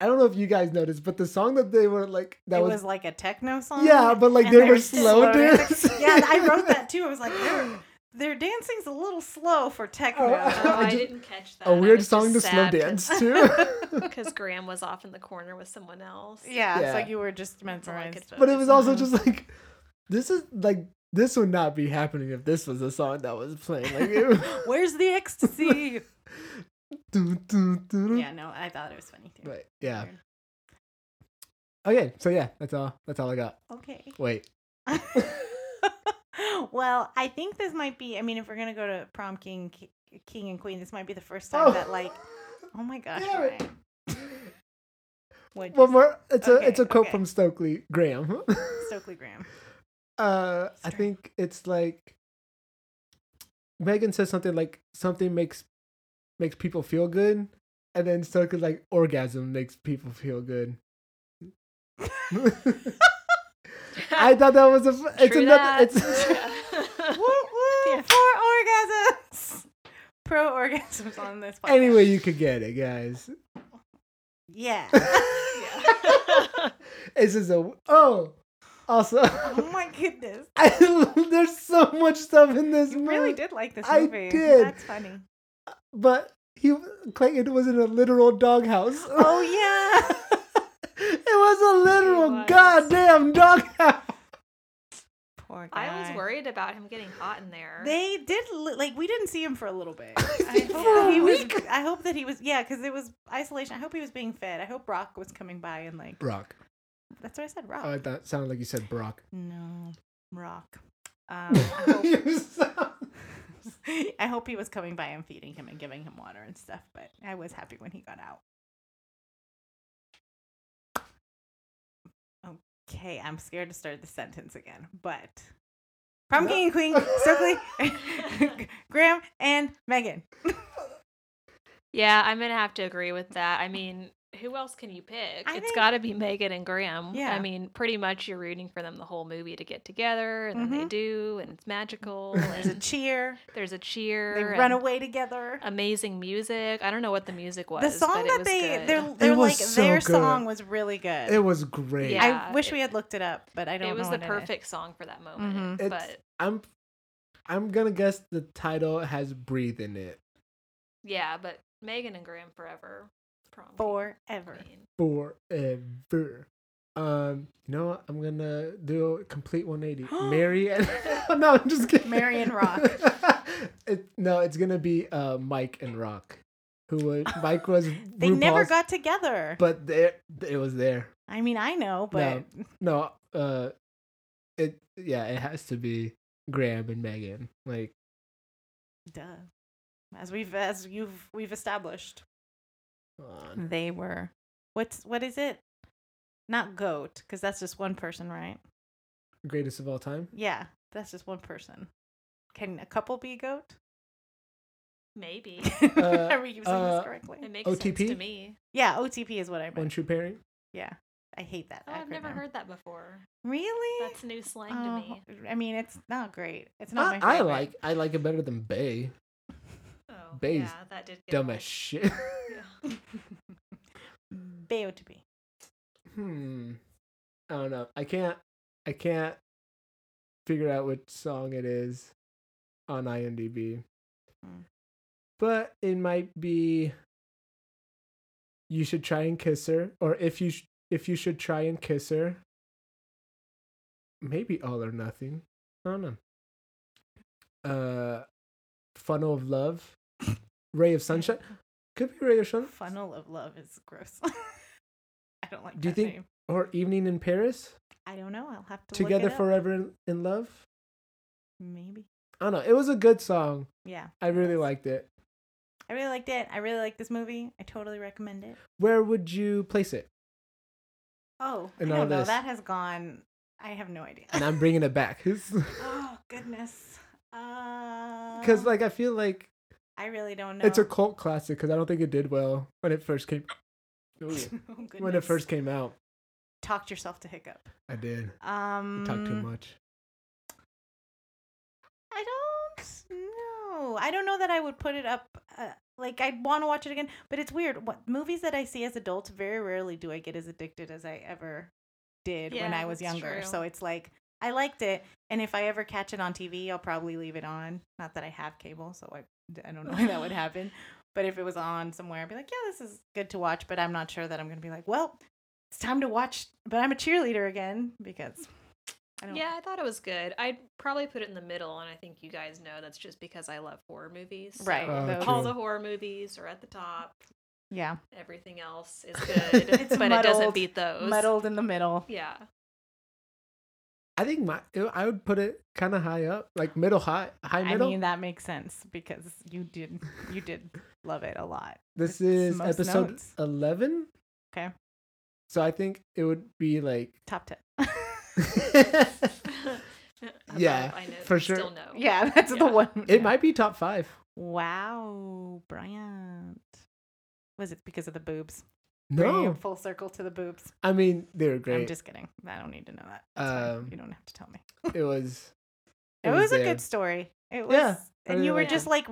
I don't know if you guys noticed, but the song that they were like that it was, was, like a techno song. yeah, but like they they're were slow dancing. dancing. yeah, I wrote that too. I was like, their their dancing's a little slow for techno. Oh, Oh, I just- didn't catch that. A I weird was song to slow dance dance 'cause- to. Because Graham was off in the corner with someone else. yeah, it's like you were just That's mesmerized. but it was also just like this is like this would not be happening if this was a song that was playing. Like, it, Where's the ecstasy? Dun, dun, dun. yeah, no, I thought it was funny too. But yeah. Weird. Okay, so yeah, that's all. That's all I got. Okay. Wait. well, I think this might be. I mean, if we're gonna go to prom king, king and queen, this might be the first time Oh. that like. Oh my gosh, Damn it. Brian. What? One more. It's a Okay, it's a quote okay. from Stokely Graham. Stokely Graham. uh, I think it's like Megan says something like something makes makes people feel good, and then Stokely's like orgasm makes people feel good. I thought that was a. f- It's True another. that. It's woo woo! Yeah. For orgasms. Pro orgasms on this. Podcast. any way you could get it, guys. Yeah. This is a oh. Also, oh my goodness. I, there's so much stuff in this You movie. really did like this movie. I movie. did. That's funny. But he Clayton was in a literal doghouse. Oh yeah. it was a literal was. goddamn doghouse. Poor guy. I was worried about him getting hot in there. They did li- like we didn't see him for a little bit. I think hope for that a he was. week. I hope that he was. Yeah, because it was isolation. I hope he was being fed. I hope Brock was coming by and like. Brock. That's what I said. Rock. Oh, that sounded like you said Brock. no, Rock. Um, I, hope, You sound- I hope he was coming by and feeding him and giving him water and stuff. But I was happy when he got out. Okay, I'm scared to start the sentence again, but Prom King and Queen, Stokely, Graham, and Megan. Yeah, I'm gonna have to agree with that. I mean, who else can you pick? I It's think- got to be Megan and Graham. Yeah. I mean, pretty much you're rooting for them the whole movie to get together, and then they do, and it's magical. There's a cheer. there's a cheer. They run away together. Amazing music. I don't know what the music was. The song but it that was they good. they're, they're was like so their good. song was really good. It was great. Yeah. I wish it- we had looked it up, but I don't know. it was know the what is. perfect song for that moment. Mhm. But I'm I'm gonna guess the title has breathe in it. yeah, but Megan and Graham forever. Prom King forever. Queen. Forever. Um, you know what? I'm gonna do a complete 180. Mary and no, I'm just kidding. Mary and Rock. it, no, it's gonna be uh Mike and Rock. Who was Mike was They never got together. but there it was there. I mean, I know, but No, uh, it yeah, it has to be Graham and Megan. Like, duh. As we've as you've we've established, come on. They were. What's what is it? Not goat, because that's just one person, right? greatest of all time. Yeah, that's just one person. Can a couple be goat? Maybe. Are we using uh, this correctly? It makes sense OTP? to me. Yeah, OTP is what I meant. One meant. true pairing. Yeah, I hate that. Oh, I've never heard that before. Really? That's new slang Oh, to me. I mean, it's not great. It's not I, my I like I like it better than bae. Bae's yeah, that did get Dumb old. as shit. Yeah. BOTP. hmm. I don't know. I can't. I can't figure out which song it is on IMDb. Hmm. But it might be. You should try and kiss her, or if you sh- if you should try and kiss her. Maybe all or nothing. I don't know. Uh, funnel of love, ray of sunshine. Could be ray of sunshine. Funnel of love is gross. I don't like Do you think- name. or evening in Paris. I don't know. I'll have to Together look it forever in, in love. Maybe. I don't know. It was a good song. Yeah. I really was. liked it. I really liked it. I really like this movie. I totally recommend it. Where would you place it? Oh, And I don't know. this. That has gone. I have no idea. And I'm bringing it back oh goodness. Uh, because, like, I feel like I really don't know. it's a cult classic. Because I don't think it did well when it first came. Ooh. Oh, when it first came out, talked yourself to hiccup. I did. Um, I talked too much. I don't know. I don't know that I would put it up. Uh, like I'd want to watch it again, but it's weird. What movies that I see as adults, very rarely do I get as addicted as I ever did when I was younger. true. So it's like I liked it, and if I ever catch it on TV, I'll probably leave it on. Not that I have cable, so I I don't know when that would happen. But if it was on somewhere, I'd be like, yeah, this is good to watch. But I'm not sure that I'm gonna be like, well, it's time to watch. But I'm a cheerleader again because I don't. Yeah, I thought it was good. I'd probably put it in the middle, and I think you guys know that's just because I love horror movies. so Right, oh, those- all true. the horror movies are at the top. yeah, Everything else is good, It's but it doesn't beat those. muddled in the middle. Yeah. I think my I would put it kind of high up, like middle high, high middle. I mean that makes sense because you did you did love it a lot. this It's is episode notes. eleven. Okay. So I think it would be like. Top ten. Yeah, I know, for still sure. no. yeah, that's the one. it yeah. might be top five. Wow, Brian. Was it because of the boobs? Bringing No, it full circle to the boobs. I mean they were great. I'm just kidding. I don't need to know that. That's fine. Um, You don't have to tell me. It was. It, was, a good story. It was, Yeah, and really you were liked just like,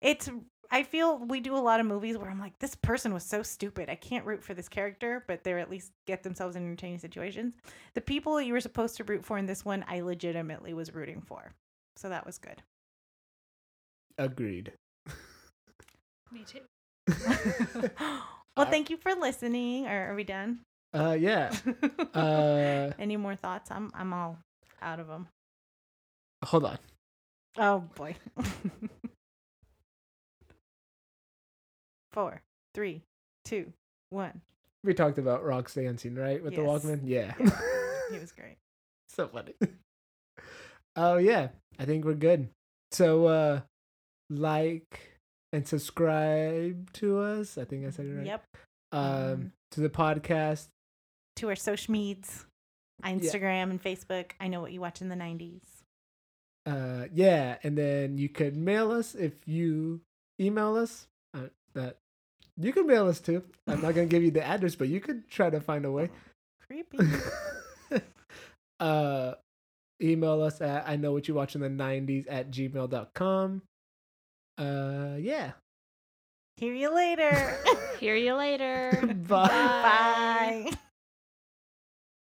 it's. I feel we do a lot of movies where I'm like, this person was so stupid. I can't root for this character, but they at least get themselves in entertaining situations. The people you were supposed to root for in this one, I legitimately was rooting for, so that was good. Agreed. Me too. well, thank you for listening. Or are we done? Uh, yeah. Uh, Any more thoughts? I'm I'm all out of them. hold on. Oh boy. Four, three, two, one. We talked about Rock's dancing, right, with the Yes. Walkman. Yeah. He was great. so funny. Oh yeah, I think we're good. So uh, like and subscribe to us. I think I said it right. Yep. Um, Um, to the podcast. To our social medias, Instagram and Facebook. I know what you watch in the '90s. uh, yeah, and then you could mail us if you email us. Uh, that you can mail us too. I'm not gonna give you the address, but you could try to find a way. Creepy. uh, email us at I know what you watch in the 90s at gmail.com. Uh, yeah. Hear you later. Hear you later. Bye. Bye.